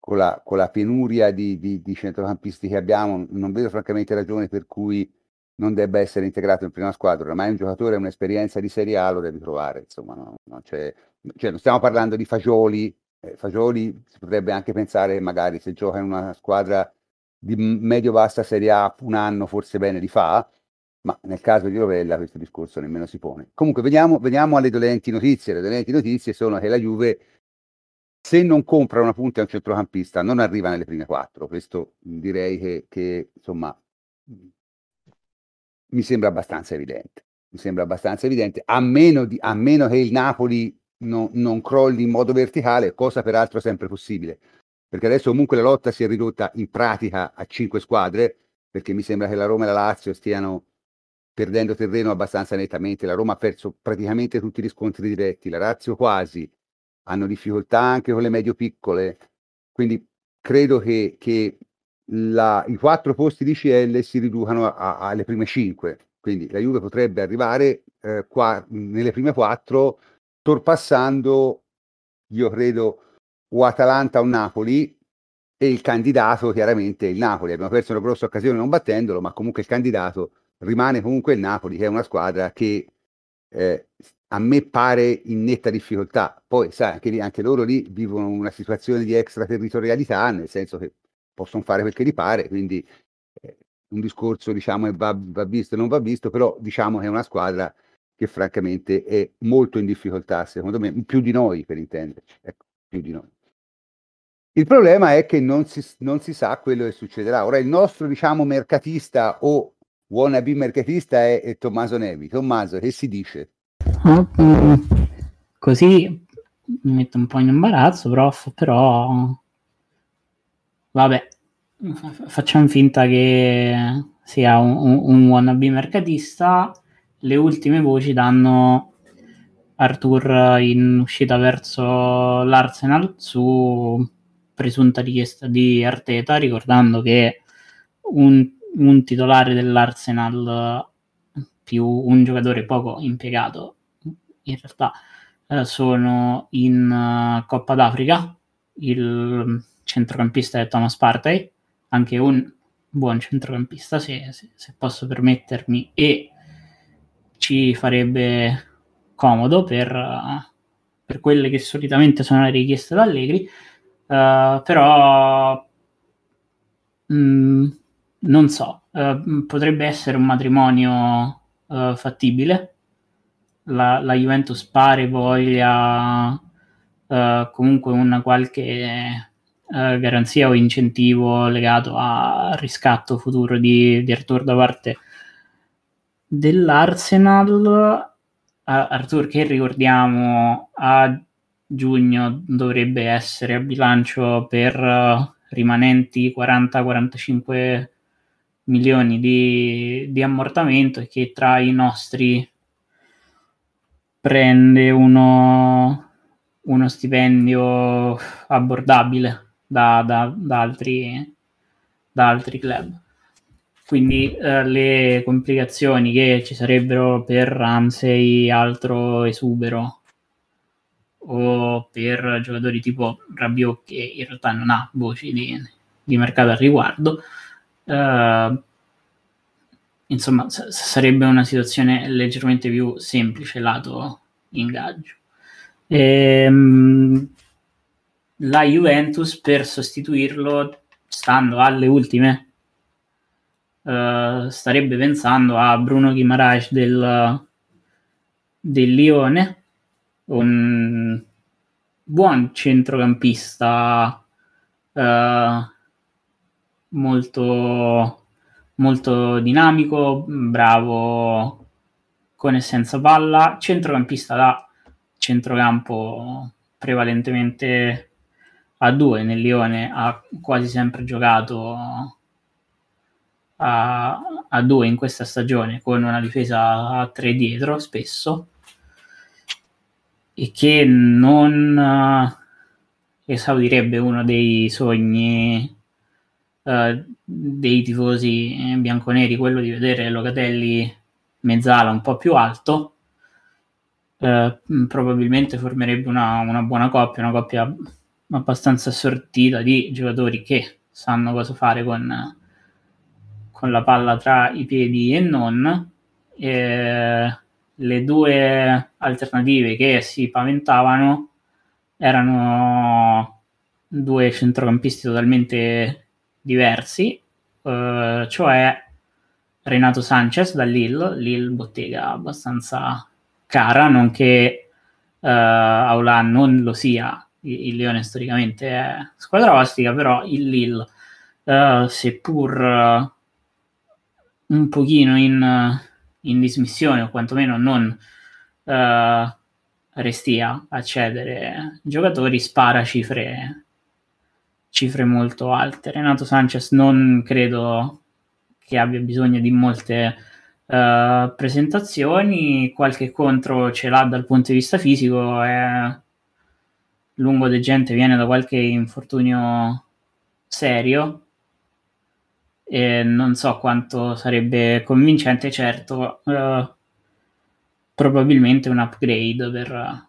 con la, con la penuria di, di, di, centrocampisti che abbiamo, non vedo francamente ragione per cui non debba essere integrato in prima squadra. Ormai un giocatore ha un'esperienza di Serie A, lo devi trovare. Insomma, no, no, cioè, cioè, non stiamo parlando di Fagioli. Eh, Fagioli si potrebbe anche pensare, magari se gioca in una squadra di medio-bassa Serie A un anno, forse bene li fa, ma nel caso di Rovella questo discorso nemmeno si pone. Comunque, veniamo, veniamo alle dolenti notizie. Le dolenti notizie sono che la Juve se non compra una punta a un centrocampista non arriva nelle prime quattro. Questo direi che, che insomma mi sembra abbastanza evidente. Mi sembra abbastanza evidente, a meno, di, a meno che il Napoli no, non crolli in modo verticale, cosa peraltro sempre possibile. Perché adesso comunque la lotta si è ridotta in pratica a cinque squadre, perché mi sembra che la Roma e la Lazio stiano perdendo terreno abbastanza nettamente. La Roma ha perso praticamente tutti gli scontri diretti, la Lazio quasi, hanno difficoltà anche con le medio-piccole, quindi credo che, che la, i quattro posti di CL si riducano alle prime cinque, quindi la Juve potrebbe arrivare eh, qua, nelle prime quattro, sorpassando, io credo, o Atalanta o Napoli, e il candidato chiaramente è il Napoli. Abbiamo perso una grossa occasione non battendolo, ma comunque il candidato rimane comunque il Napoli, che è una squadra che eh, a me pare in netta difficoltà. Poi, sai, anche, lì, anche loro lì vivono una situazione di extraterritorialità, nel senso che possono fare quel che gli pare, quindi eh, un discorso diciamo va, va visto e non va visto, però diciamo che è una squadra che francamente è molto in difficoltà, secondo me, più di noi per intenderci, ecco, più di noi. Il problema è che non si, non si sa quello che succederà. Ora il nostro, diciamo, mercatista o wannabe mercatista è, è Tommaso Nevi. Tommaso, che si dice? Così mi metto un po' in imbarazzo, prof, però vabbè, facciamo finta che sia un, un, un wannabe mercatista. Le ultime voci danno Arthur in uscita verso l'Arsenal su presunta richiesta di Arteta, ricordando che un, un titolare dell'Arsenal più un giocatore poco impiegato in realtà eh, sono in uh, Coppa d'Africa, il centrocampista è Thomas Partey, anche un buon centrocampista se, se, se posso permettermi e ci farebbe comodo per, per, quelle che solitamente sono le richieste da Allegri, uh, però mh, mm, non so, uh, potrebbe essere un matrimonio uh, fattibile. La, la, Juventus pare voglia comunque una qualche garanzia o incentivo legato al riscatto futuro di, di Arthur da parte dell'Arsenal. Arthur che ricordiamo a giugno dovrebbe essere a bilancio per rimanenti 40-45 milioni di, di ammortamento e che tra i nostri prende uno, uno stipendio abbordabile da, da, da, altri, da altri club. Quindi eh, le complicazioni che ci sarebbero per Ramsey, altro esubero, o per giocatori tipo Rabiot che in realtà non ha voci di, di mercato al riguardo, Uh, insomma, s- sarebbe una situazione leggermente più semplice lato ingaggio. Ehm, la Juventus per sostituirlo, stando alle ultime, uh, starebbe pensando a Bruno Guimaraes del, del Lione, un buon centrocampista uh, molto, molto dinamico, bravo con e senza palla, centrocampista da centrocampo prevalentemente a due, nel Lione ha quasi sempre giocato a, a due in questa stagione con una difesa a tre dietro spesso e che non uh, esaurirebbe uno dei sogni uh, dei tifosi bianconeri quello di vedere Locatelli mezzala un po' più alto, uh, probabilmente formerebbe una, una, buona coppia, una coppia abbastanza sortita di giocatori che sanno cosa fare con, con la palla tra i piedi e non. E le due alternative che si paventavano erano due centrocampisti totalmente diversi, eh, cioè Renato Sanchez da Lille, Lille bottega abbastanza cara, nonché eh, Aula non lo sia, il, Lione storicamente è squadra ostica, però il Lille, eh, seppur un pochino in, in, dismissione o quantomeno non uh, restia a cedere giocatori, spara cifre, cifre molto alte. Renato Sanchez non credo che abbia bisogno di molte uh, presentazioni, qualche contro ce l'ha dal punto di vista fisico, è lungo de gente, viene da qualche infortunio serio e non so quanto sarebbe convincente, certo, uh, probabilmente un upgrade per,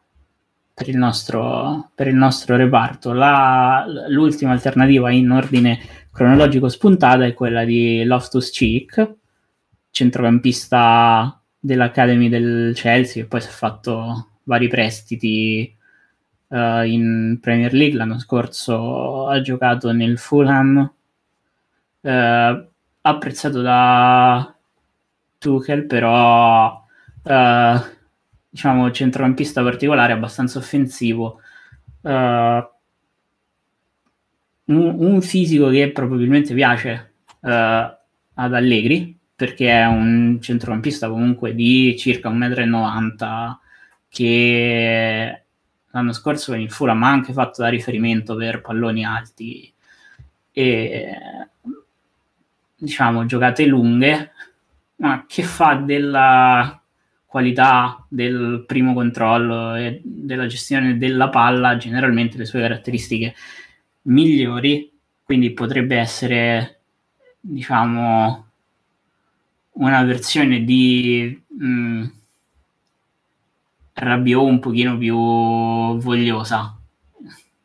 per, il nostro, per il nostro reparto. La, l'ultima alternativa in ordine cronologico spuntata è quella di Loftus Cheek, centrocampista dell'Academy del Chelsea, che poi si è fatto vari prestiti uh, in Premier League. L'anno scorso ha giocato nel Fulham, uh, apprezzato da Tuchel, però uh, diciamo centrocampista particolare, abbastanza offensivo. Uh, un, un, fisico che probabilmente piace uh, ad Allegri perché è un centrocampista comunque di circa 1,90 m che l'anno scorso in Fulham ha anche fatto da riferimento per palloni alti e diciamo giocate lunghe ma che fa della qualità del primo controllo e della gestione della palla generalmente le sue caratteristiche migliori, quindi potrebbe essere, diciamo, una versione di mh, mm, Rabiot un pochino più vogliosa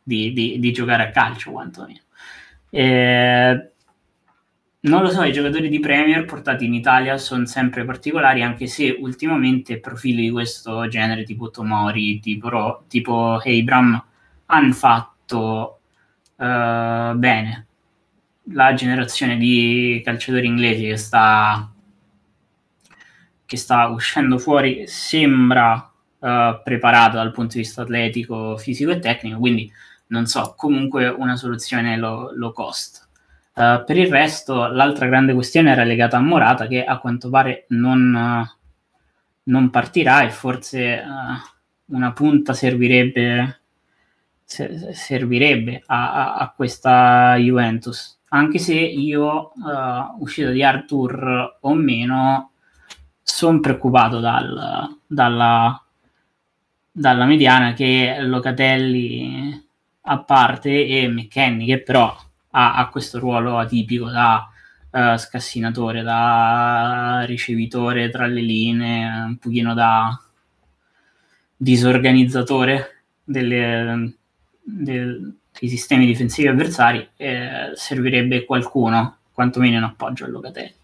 di, di, di giocare a calcio, quantomeno. E, non lo so, i giocatori di Premier portati in Italia sono sempre particolari, anche se ultimamente profili di questo genere, tipo Tomori, tipo, tipo Abram, hanno fatto uh, bene. La generazione di calciatori inglesi che sta, che sta uscendo fuori sembra uh, preparata dal punto di vista atletico, fisico e tecnico, quindi non so, comunque una soluzione low, low cost. Uh, per il resto, l'altra grande questione era legata a Morata, che a quanto pare non, uh, non partirà e forse uh, una punta servirebbe, se, servirebbe a, a, a, questa Juventus. Anche se io, uscita di Arthur o meno, sono preoccupato dal, dalla, dalla mediana che Locatelli a parte e McKenny, che però ha, ha questo ruolo atipico da uh, scassinatore, da ricevitore tra le linee, un pochino da disorganizzatore delle, del, dei sistemi difensivi avversari, eh, servirebbe qualcuno, quantomeno in appoggio al Locatelli.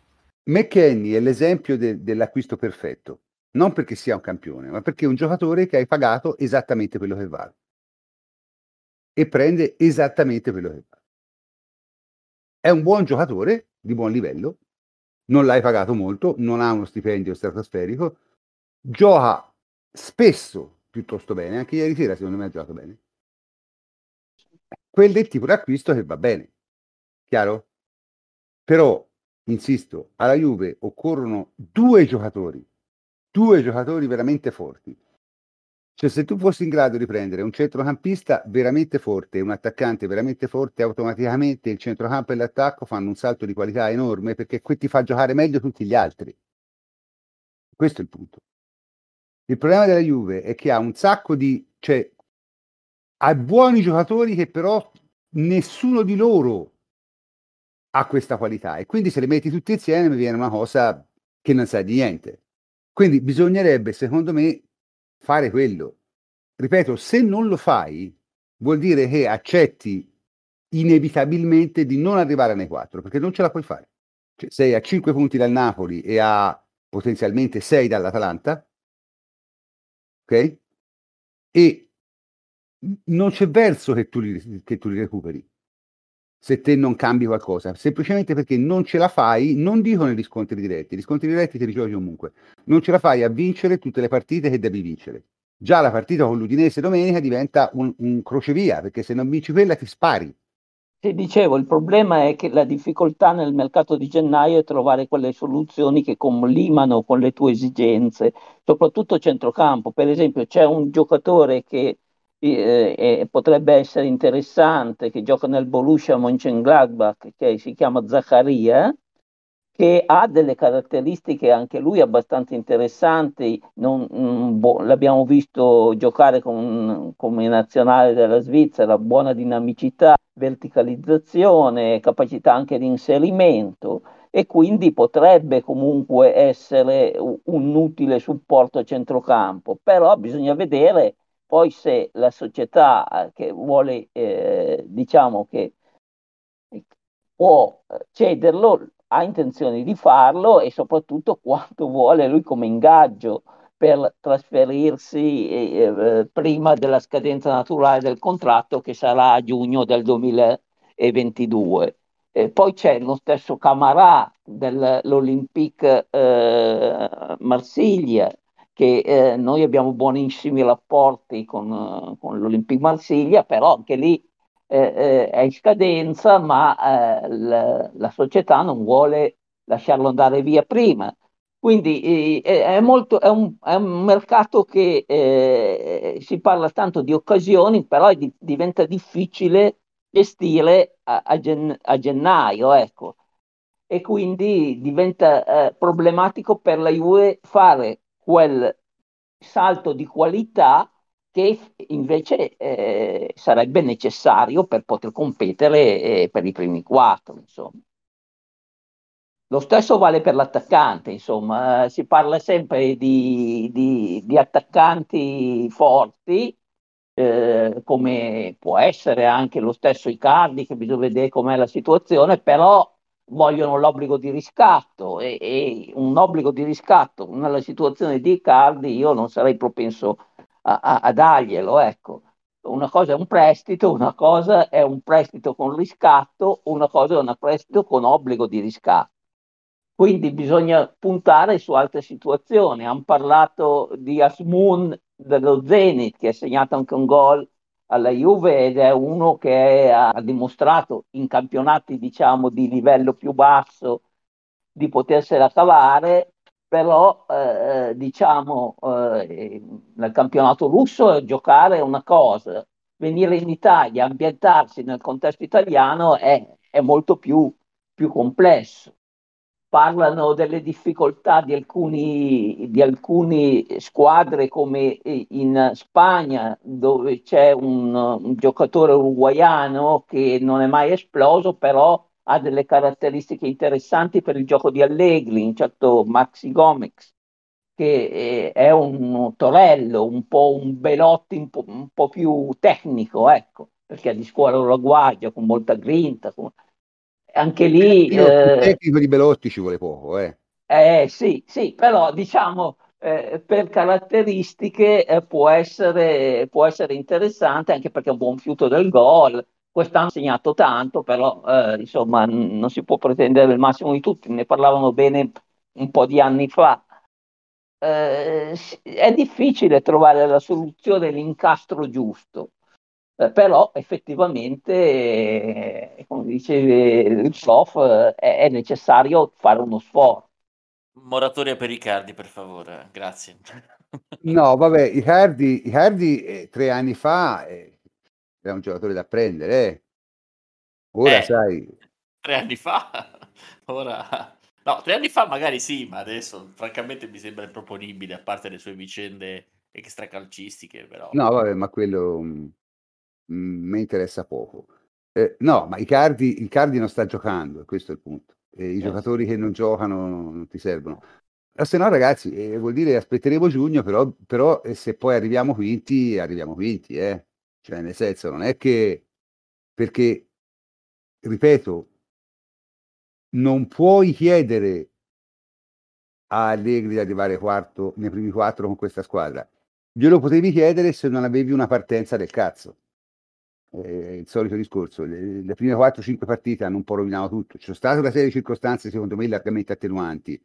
McKenny è l'esempio de- dell'acquisto perfetto, non perché sia un campione, ma perché è un giocatore che hai pagato esattamente quello che vale e prende esattamente quello che vale. È un buon giocatore di buon livello, non l'hai pagato molto, non ha uno stipendio stratosferico, gioca spesso piuttosto bene, anche ieri sera secondo me ha giocato bene. Quel del tipo di acquisto che va bene, chiaro? Però, insisto, alla Juve occorrono due giocatori, due giocatori veramente forti cioè, se tu fossi in grado di prendere un centrocampista veramente forte un attaccante veramente forte, automaticamente il centrocampo e l'attacco fanno un salto di qualità enorme perché qui ti fa giocare meglio tutti gli altri. Questo è il punto. Il problema della Juve è che ha un sacco di... cioè, ha buoni giocatori che però nessuno di loro ha questa qualità e quindi se li metti tutti insieme viene una cosa che non sai di niente. Quindi bisognerebbe, secondo me, fare quello. Ripeto, se non lo fai, vuol dire che accetti inevitabilmente di non arrivare nei quattro, perché non ce la puoi fare. Cioè, sei a 5 punti dal Napoli e a potenzialmente 6 dall'Atalanta, ok? E non c'è verso che tu li, che tu li recuperi se te non cambi qualcosa, semplicemente perché non ce la fai, non dico negli scontri diretti, gli scontri diretti ti rigiochi comunque, non ce la fai a vincere tutte le partite che devi vincere. Già la partita con l'Udinese domenica diventa un, un crocevia, perché se non vinci quella ti spari. Ti dicevo, il problema è che la difficoltà nel mercato di gennaio è trovare quelle soluzioni che collimano con le tue esigenze, soprattutto centrocampo. Per esempio, c'è un giocatore che eh, potrebbe essere interessante, che gioca nel Borussia Mönchengladbach, che si chiama Zaccaria, che ha delle caratteristiche anche lui abbastanza interessanti. Non, mm, boh, l'abbiamo visto giocare con, come nazionale della Svizzera, buona dinamicità, verticalizzazione, capacità anche di inserimento e quindi potrebbe comunque essere un utile supporto a centrocampo, però bisogna vedere poi se la società eh, che vuole, eh, diciamo che può eh, cederlo, ha intenzione di farlo e soprattutto quanto vuole lui come ingaggio per trasferirsi eh, eh, prima della scadenza naturale del contratto che sarà a giugno del 2022. Eh, poi c'è lo stesso Camarà dell'Olympique eh, Marsiglia che eh, noi abbiamo buonissimi rapporti con, con l'Olympique Marsiglia, però anche lì eh, eh, è in scadenza, ma eh, la, la, società non vuole lasciarlo andare via prima. Quindi eh, è, molto, è, un, è, un, mercato che eh, si parla tanto di occasioni, però di, diventa difficile gestire a, a, gen, a gennaio, ecco. E quindi diventa eh, problematico per la Juve fare quel salto di qualità che invece eh, sarebbe necessario per poter competere eh, per i primi quattro. Insomma. Lo stesso vale per l'attaccante, insomma, eh, si parla sempre di, di, di attaccanti forti, eh, come può essere anche lo stesso Icardi, che bisogna vedere com'è la situazione, però vogliono l'obbligo di riscatto e, e, un obbligo di riscatto nella situazione di Icardi io non sarei propenso a, a, a darglielo, ecco. Una cosa è un prestito, una cosa è un prestito con riscatto, una cosa è un prestito con obbligo di riscatto. Quindi bisogna puntare su altre situazioni. Hanno parlato di Asmun dello Zenit che ha segnato anche un gol alla Juve ed è uno che ha dimostrato in campionati diciamo di livello più basso di potersela cavare però eh, diciamo eh, nel campionato russo giocare è una cosa venire in Italia ambientarsi nel contesto italiano è, è molto più, più complesso parlano delle difficoltà di, alcuni, di alcune squadre come in Spagna dove c'è un, un, giocatore uruguaiano che non è mai esploso però ha delle caratteristiche interessanti per il gioco di Allegri, un certo Maxi Gomez che è un torello, un po' un Belotti un po', un po più tecnico, ecco, perché è di scuola uruguagia con molta grinta, con anche lì... Il eh, tecnico di Belotti ci vuole poco, eh. Eh sì, sì, però diciamo eh, per caratteristiche eh, può, essere, può essere interessante anche perché è un buon fiuto del gol. Quest'anno ha segnato tanto, però eh, insomma n- non si può pretendere il massimo di tutti, ne parlavano bene un po' di anni fa. Eh, è difficile trovare la soluzione, l'incastro giusto. Eh, però effettivamente, eh, come dice il prof, eh, è necessario fare uno sforzo. Moratoria per Icardi, per favore, grazie. No, vabbè, Icardi, Icardi eh, tre anni fa eh, era un giocatore da prendere. Eh. Ora, Eh, sai, tre anni fa, ora... No, tre anni fa magari sì, ma adesso francamente mi sembra improponibile, a parte le sue vicende extracalcistiche, però... no, vabbè, ma quello mh, mi interessa poco. Eh, no, ma Icardi, Icardi non sta giocando, questo è il punto. E I Eh, giocatori che non giocano non ti servono. Ma se no, ragazzi, eh, vuol dire aspetteremo giugno, però, però eh, se poi arriviamo quinti, arriviamo quinti, eh. cioè nel senso non è che perché, ripeto, non puoi chiedere a Allegri di arrivare quarto nei primi quattro con questa squadra. Glielo potevi chiedere se non avevi una partenza del cazzo. Eh, il solito discorso, le, le prime 4-5 partite hanno un po' rovinato tutto. C'è stata una serie di circostanze, secondo me, largamente attenuanti,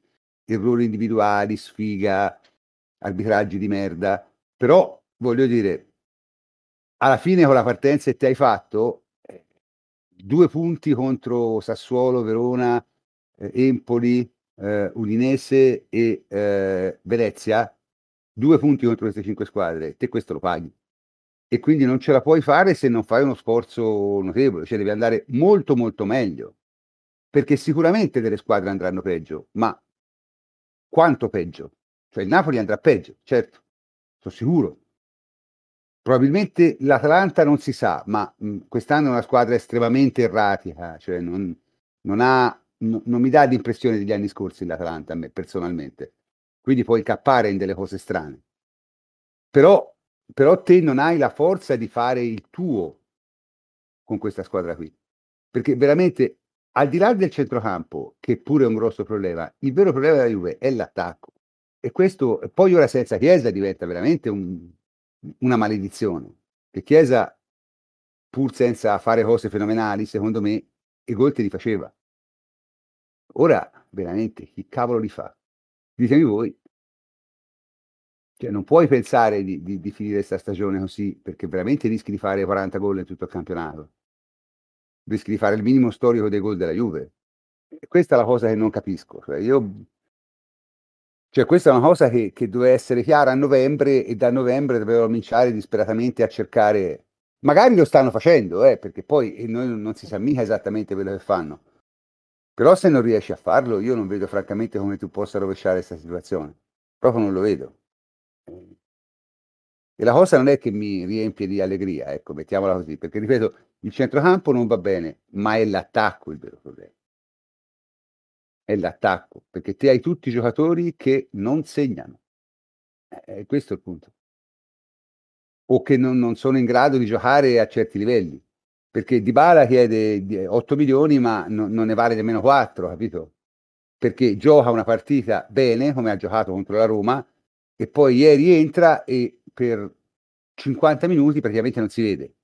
errori individuali, sfiga, arbitraggi di merda, però voglio dire, alla fine con la partenza che ti hai fatto, eh, due punti contro Sassuolo, Verona, eh, Empoli, eh, Udinese e eh, Venezia, due punti contro queste cinque squadre, te questo lo paghi. E quindi non ce la puoi fare se non fai uno sforzo notevole, cioè devi andare molto molto meglio, perché sicuramente delle squadre andranno peggio, ma quanto peggio? Cioè il Napoli andrà peggio, certo, sono sicuro. Probabilmente l'Atalanta non si sa, ma mh, quest'anno è una squadra estremamente erratica, cioè non, non ha no, non mi dà l'impressione degli anni scorsi l'Atalanta a me personalmente. Quindi puoi cappare in delle cose strane. Però, però te non hai la forza di fare il tuo con questa squadra qui. Perché veramente, al di là del centrocampo, che pure è un grosso problema, il vero problema della Juve è l'attacco. E questo, poi ora senza Chiesa diventa veramente un, una maledizione. Che Chiesa, pur senza fare cose fenomenali, secondo me, i gol te li faceva. Ora, veramente, chi cavolo li fa? Ditemi voi. Cioè, non puoi pensare di, di, di finire questa stagione così, perché veramente rischi di fare 40 gol in tutto il campionato. Rischi di fare il minimo storico dei gol della Juve. E questa è la cosa che non capisco. Cioè, io cioè, questa è una cosa che, che, doveva essere chiara a novembre e da novembre dovevano cominciare disperatamente a cercare. Magari lo stanno facendo, eh, perché poi noi non si sa mica esattamente quello che fanno. Però se non riesci a farlo, io non vedo francamente come tu possa rovesciare questa situazione. Proprio non lo vedo. E la cosa non è che mi riempie di allegria, ecco, mettiamola così, perché ripeto, il centrocampo non va bene, ma è l'attacco il vero problema. È l'attacco, perché te hai tutti i giocatori che non segnano. Eh, questo è il punto. O che non, non sono in grado di giocare a certi livelli perché Dybala chiede 8 milioni ma no, non ne vale nemmeno 4, capito? Perché gioca una partita bene, come ha giocato contro la Roma, e poi ieri entra e per 50 minuti praticamente non si vede.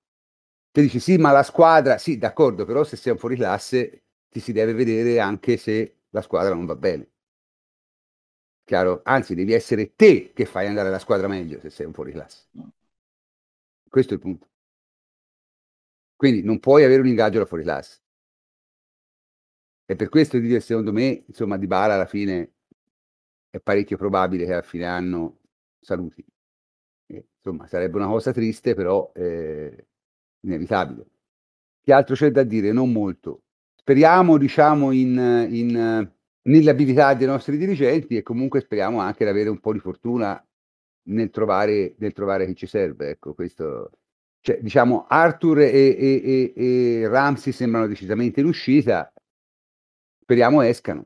Te dici sì, ma la squadra, sì, d'accordo, però se sei un fuoriclasse ti si deve vedere anche se la squadra non va bene. Chiaro? Anzi, devi essere te che fai andare la squadra meglio se sei un fuoriclasse. Questo è il punto. Quindi non puoi avere un ingaggio da fuori classe. E per questo dire, secondo me, insomma, Di Bala alla fine è parecchio probabile che a fine anno saluti. E, insomma, sarebbe una cosa triste, però eh, inevitabile. Che altro c'è da dire? Non molto. Speriamo, diciamo, in, in, nell'abilità dei nostri dirigenti e comunque speriamo anche di avere un po' di fortuna nel trovare, nel trovare chi ci serve. Ecco, questo cioè, diciamo, Arthur e, e, e, e Ramsey sembrano decisamente in uscita, speriamo escano.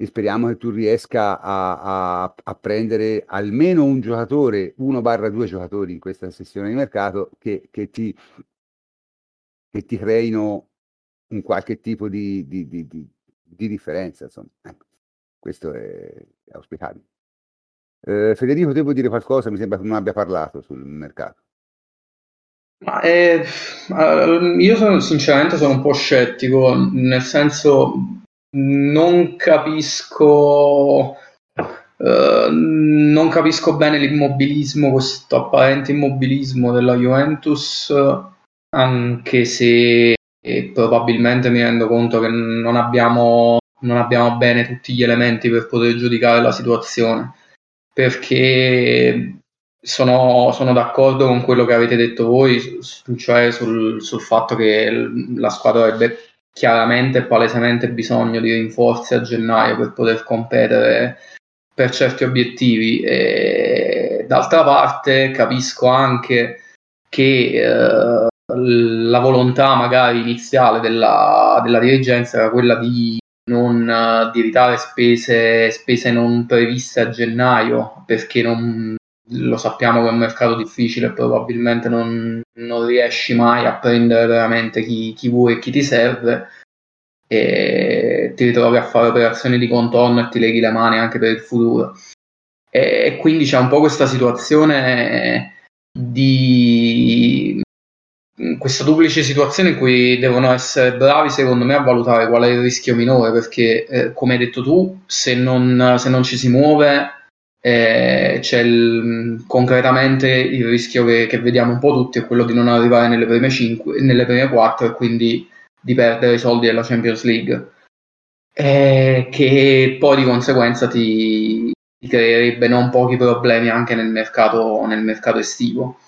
E speriamo che tu riesca a, a, a prendere almeno un giocatore, uno barra due giocatori in questa sessione di mercato che, che, ti, che ti creino un qualche tipo di, di, di, di differenza. Insomma. Ecco, questo è auspicabile. Eh, Federico, devo dire qualcosa? Mi sembra che non abbia parlato sul mercato. Ma eh, io sono, sinceramente sono un po' scettico, nel senso non capisco, eh, non capisco bene l'immobilismo, questo apparente immobilismo della Juventus, anche se probabilmente mi rendo conto che non abbiamo, non abbiamo bene tutti gli elementi per poter giudicare la situazione perché sono, sono, d'accordo con quello che avete detto voi, cioè sul, sul, fatto che la squadra avrebbe chiaramente e palesemente bisogno di rinforzi a gennaio per poter competere per certi obiettivi. E, d'altra parte capisco anche che eh, la volontà magari iniziale della, della dirigenza era quella di non di ritare spese, spese non previste a gennaio perché non, lo sappiamo che è un mercato difficile, probabilmente non, non riesci mai a prendere veramente chi, chi vuoi e chi ti serve e ti ritrovi a fare operazioni di contorno e ti leghi le mani anche per il futuro. E, e quindi c'è un po' questa situazione di questa duplice situazione in cui devono essere bravi secondo me a valutare qual è il rischio minore perché eh, come hai detto tu se non, se non ci si muove eh, c'è il, concretamente il rischio che, che, vediamo un po' tutti è quello di non arrivare nelle prime, 5, nelle prime 4 e quindi di perdere i soldi della Champions League. Eh, che poi di conseguenza ti, ti, creerebbe non pochi problemi anche nel mercato, nel mercato estivo.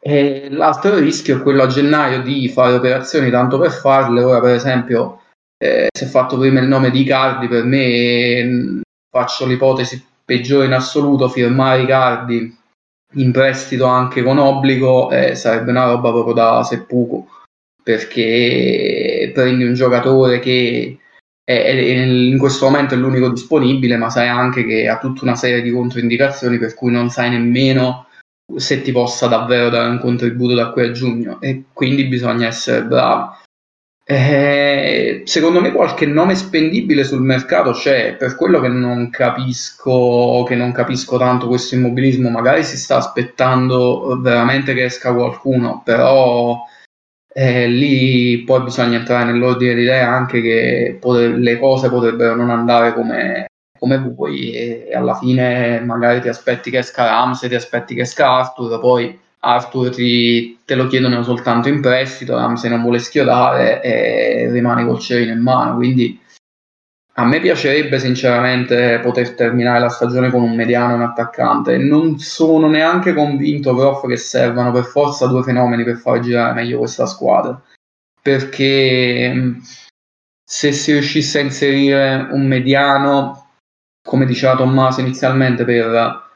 E l'altro rischio è quello a gennaio di fare operazioni tanto per farle. Ora per esempio eh, si è fatto prima il nome di Cardi per me faccio l'ipotesi peggiore in assoluto, firmare Icardi in prestito anche con obbligo eh, sarebbe una roba proprio da seppuku perché prendi un giocatore che è, è, in questo momento è l'unico disponibile ma sai anche che ha tutta una serie di controindicazioni per cui non sai nemmeno se ti possa davvero dare un contributo da qui a giugno e quindi bisogna essere bravi eh, secondo me qualche nome spendibile sul mercato c'è, per quello che non capisco, che non capisco tanto questo immobilismo, magari si sta aspettando veramente che esca qualcuno, però eh, lì poi bisogna entrare nell'ordine di idea anche che potre, le cose potrebbero non andare come, come vuoi e, e, alla fine magari ti aspetti che esca Ramsey, ti aspetti che esca Arthur, poi Arthur te lo chiedono soltanto in prestito, Ramsey non vuole schiodare e rimane col cerino in mano. Quindi a me piacerebbe sinceramente poter terminare la stagione con un mediano e un attaccante. Non sono neanche convinto, prof, che servano per forza due fenomeni per far girare meglio questa squadra. Perché se si riuscisse a inserire un mediano, come diceva Tommaso inizialmente, per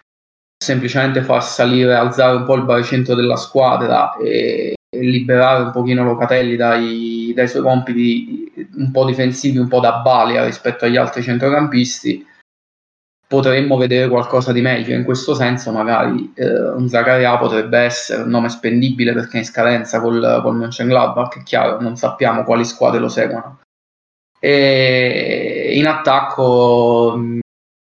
semplicemente far salire, alzare un po' il baricentro della squadra e, e liberare un pochino Locatelli dai, dai, suoi compiti un po' difensivi, un po' da balia rispetto agli altri centrocampisti, potremmo vedere qualcosa di meglio. In questo senso, magari eh, un Zakaria potrebbe essere un nome spendibile perché è in scadenza col, col Mönchengladbach, è chiaro, non sappiamo quali squadre lo seguono. E in attacco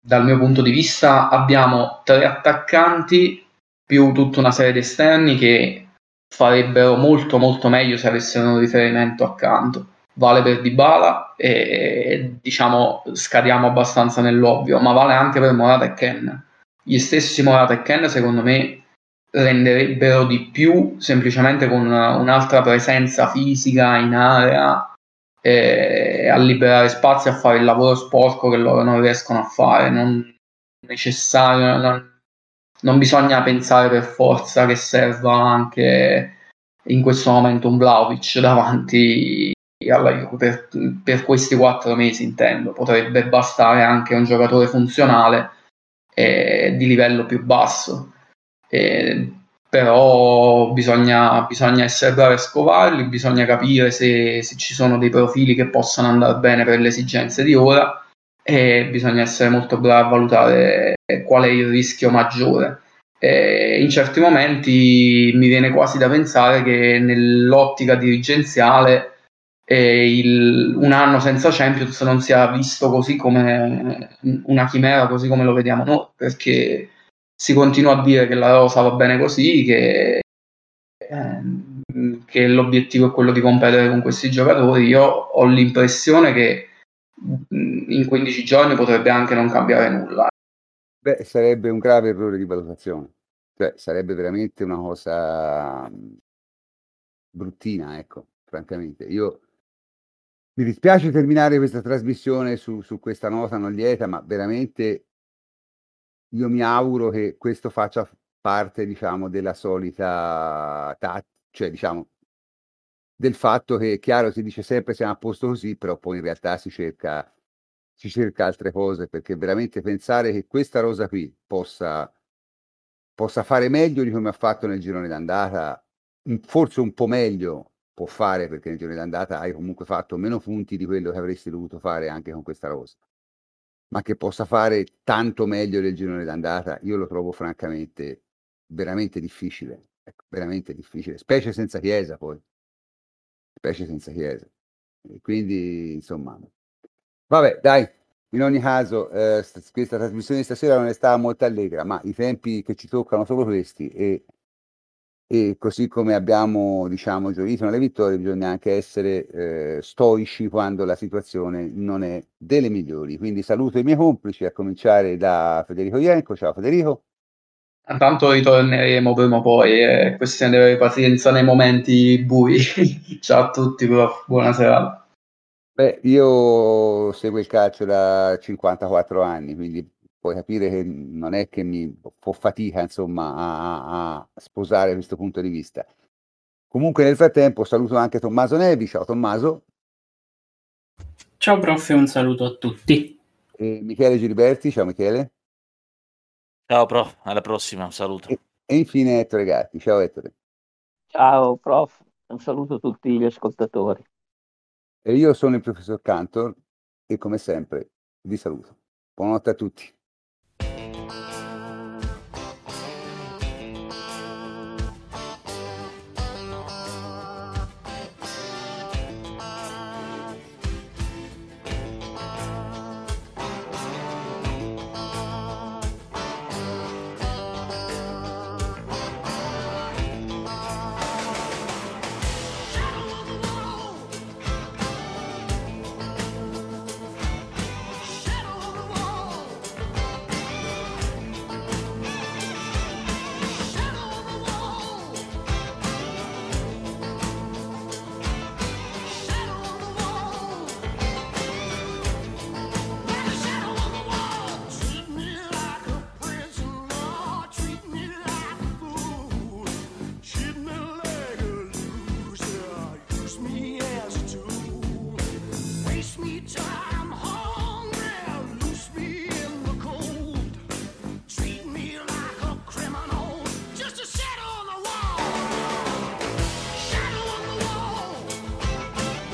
dal mio punto di vista abbiamo tre attaccanti più tutta una serie di esterni che farebbero molto molto meglio se avessero un riferimento accanto. Vale per Dybala e diciamo scadiamo abbastanza nell'ovvio, ma vale anche per Morata e Ken. Gli stessi Morata e Ken secondo me renderebbero di più semplicemente con un'altra presenza fisica in area e a liberare spazio a fare il lavoro sporco che loro non riescono a fare. Non necessario, non, non bisogna pensare per forza che serva anche in questo momento un Vlaovic davanti alla Juve per, per, questi quattro mesi intendo potrebbe bastare anche un giocatore funzionale e di livello più basso e però bisogna, bisogna, essere bravi a scovarli, bisogna capire se, se, ci sono dei profili che possano andare bene per le esigenze di ora e bisogna essere molto bravi a valutare qual è il rischio maggiore. E in certi momenti mi viene quasi da pensare che nell'ottica dirigenziale eh, il, un anno senza Champions non sia visto così come una chimera, così come lo vediamo noi, perché si continua a dire che la rosa va bene così, che, eh, che l'obiettivo è quello di competere con questi giocatori. Io ho l'impressione che in 15 giorni potrebbe anche non cambiare nulla. Beh, sarebbe un grave errore di valutazione, cioè sarebbe veramente una cosa bruttina, ecco, francamente. Io mi dispiace terminare questa trasmissione su, su questa nota non lieta, ma veramente io mi auguro che questo faccia parte, diciamo, della solita tat cioè diciamo del fatto che chiaro si dice sempre siamo a posto così, però poi in realtà si cerca si cerca altre cose, perché veramente pensare che questa rosa qui possa possa fare meglio di come ha fatto nel girone d'andata, forse un po' meglio può fare, perché nel girone d'andata hai comunque fatto meno punti di quello che avresti dovuto fare anche con questa rosa. Ma che possa fare tanto meglio del girone d'andata, io lo trovo francamente veramente difficile, ecco, veramente difficile, specie senza Chiesa poi, specie senza Chiesa. E quindi, insomma, vabbè, dai, in ogni caso, eh, questa trasmissione di stasera non è stata molto allegra, ma i tempi che ci toccano sono questi e e così come abbiamo diciamo gioito nelle vittorie bisogna anche essere eh, stoici quando la situazione non è delle migliori quindi saluto i miei complici a cominciare da Federico Ienco ciao Federico Intanto ritorneremo prima o poi, è questione di avere pazienza nei momenti bui. Ciao a tutti, prof. buonasera. Beh, io seguo il calcio da 54 anni, quindi puoi capire che non è che mi fa fatica, insomma, a, a sposare questo punto di vista. Comunque nel frattempo saluto anche Tommaso Nevi, ciao Tommaso. Ciao prof e un saluto a tutti. E Michele Giliberti, ciao Michele. Ciao prof, alla prossima, un saluto. E, e infine Ettore Gatti, ciao Ettore. Ciao prof, un saluto a tutti gli ascoltatori. E io sono il professor Cantor e come sempre vi saluto. Buonanotte a tutti. Thank you.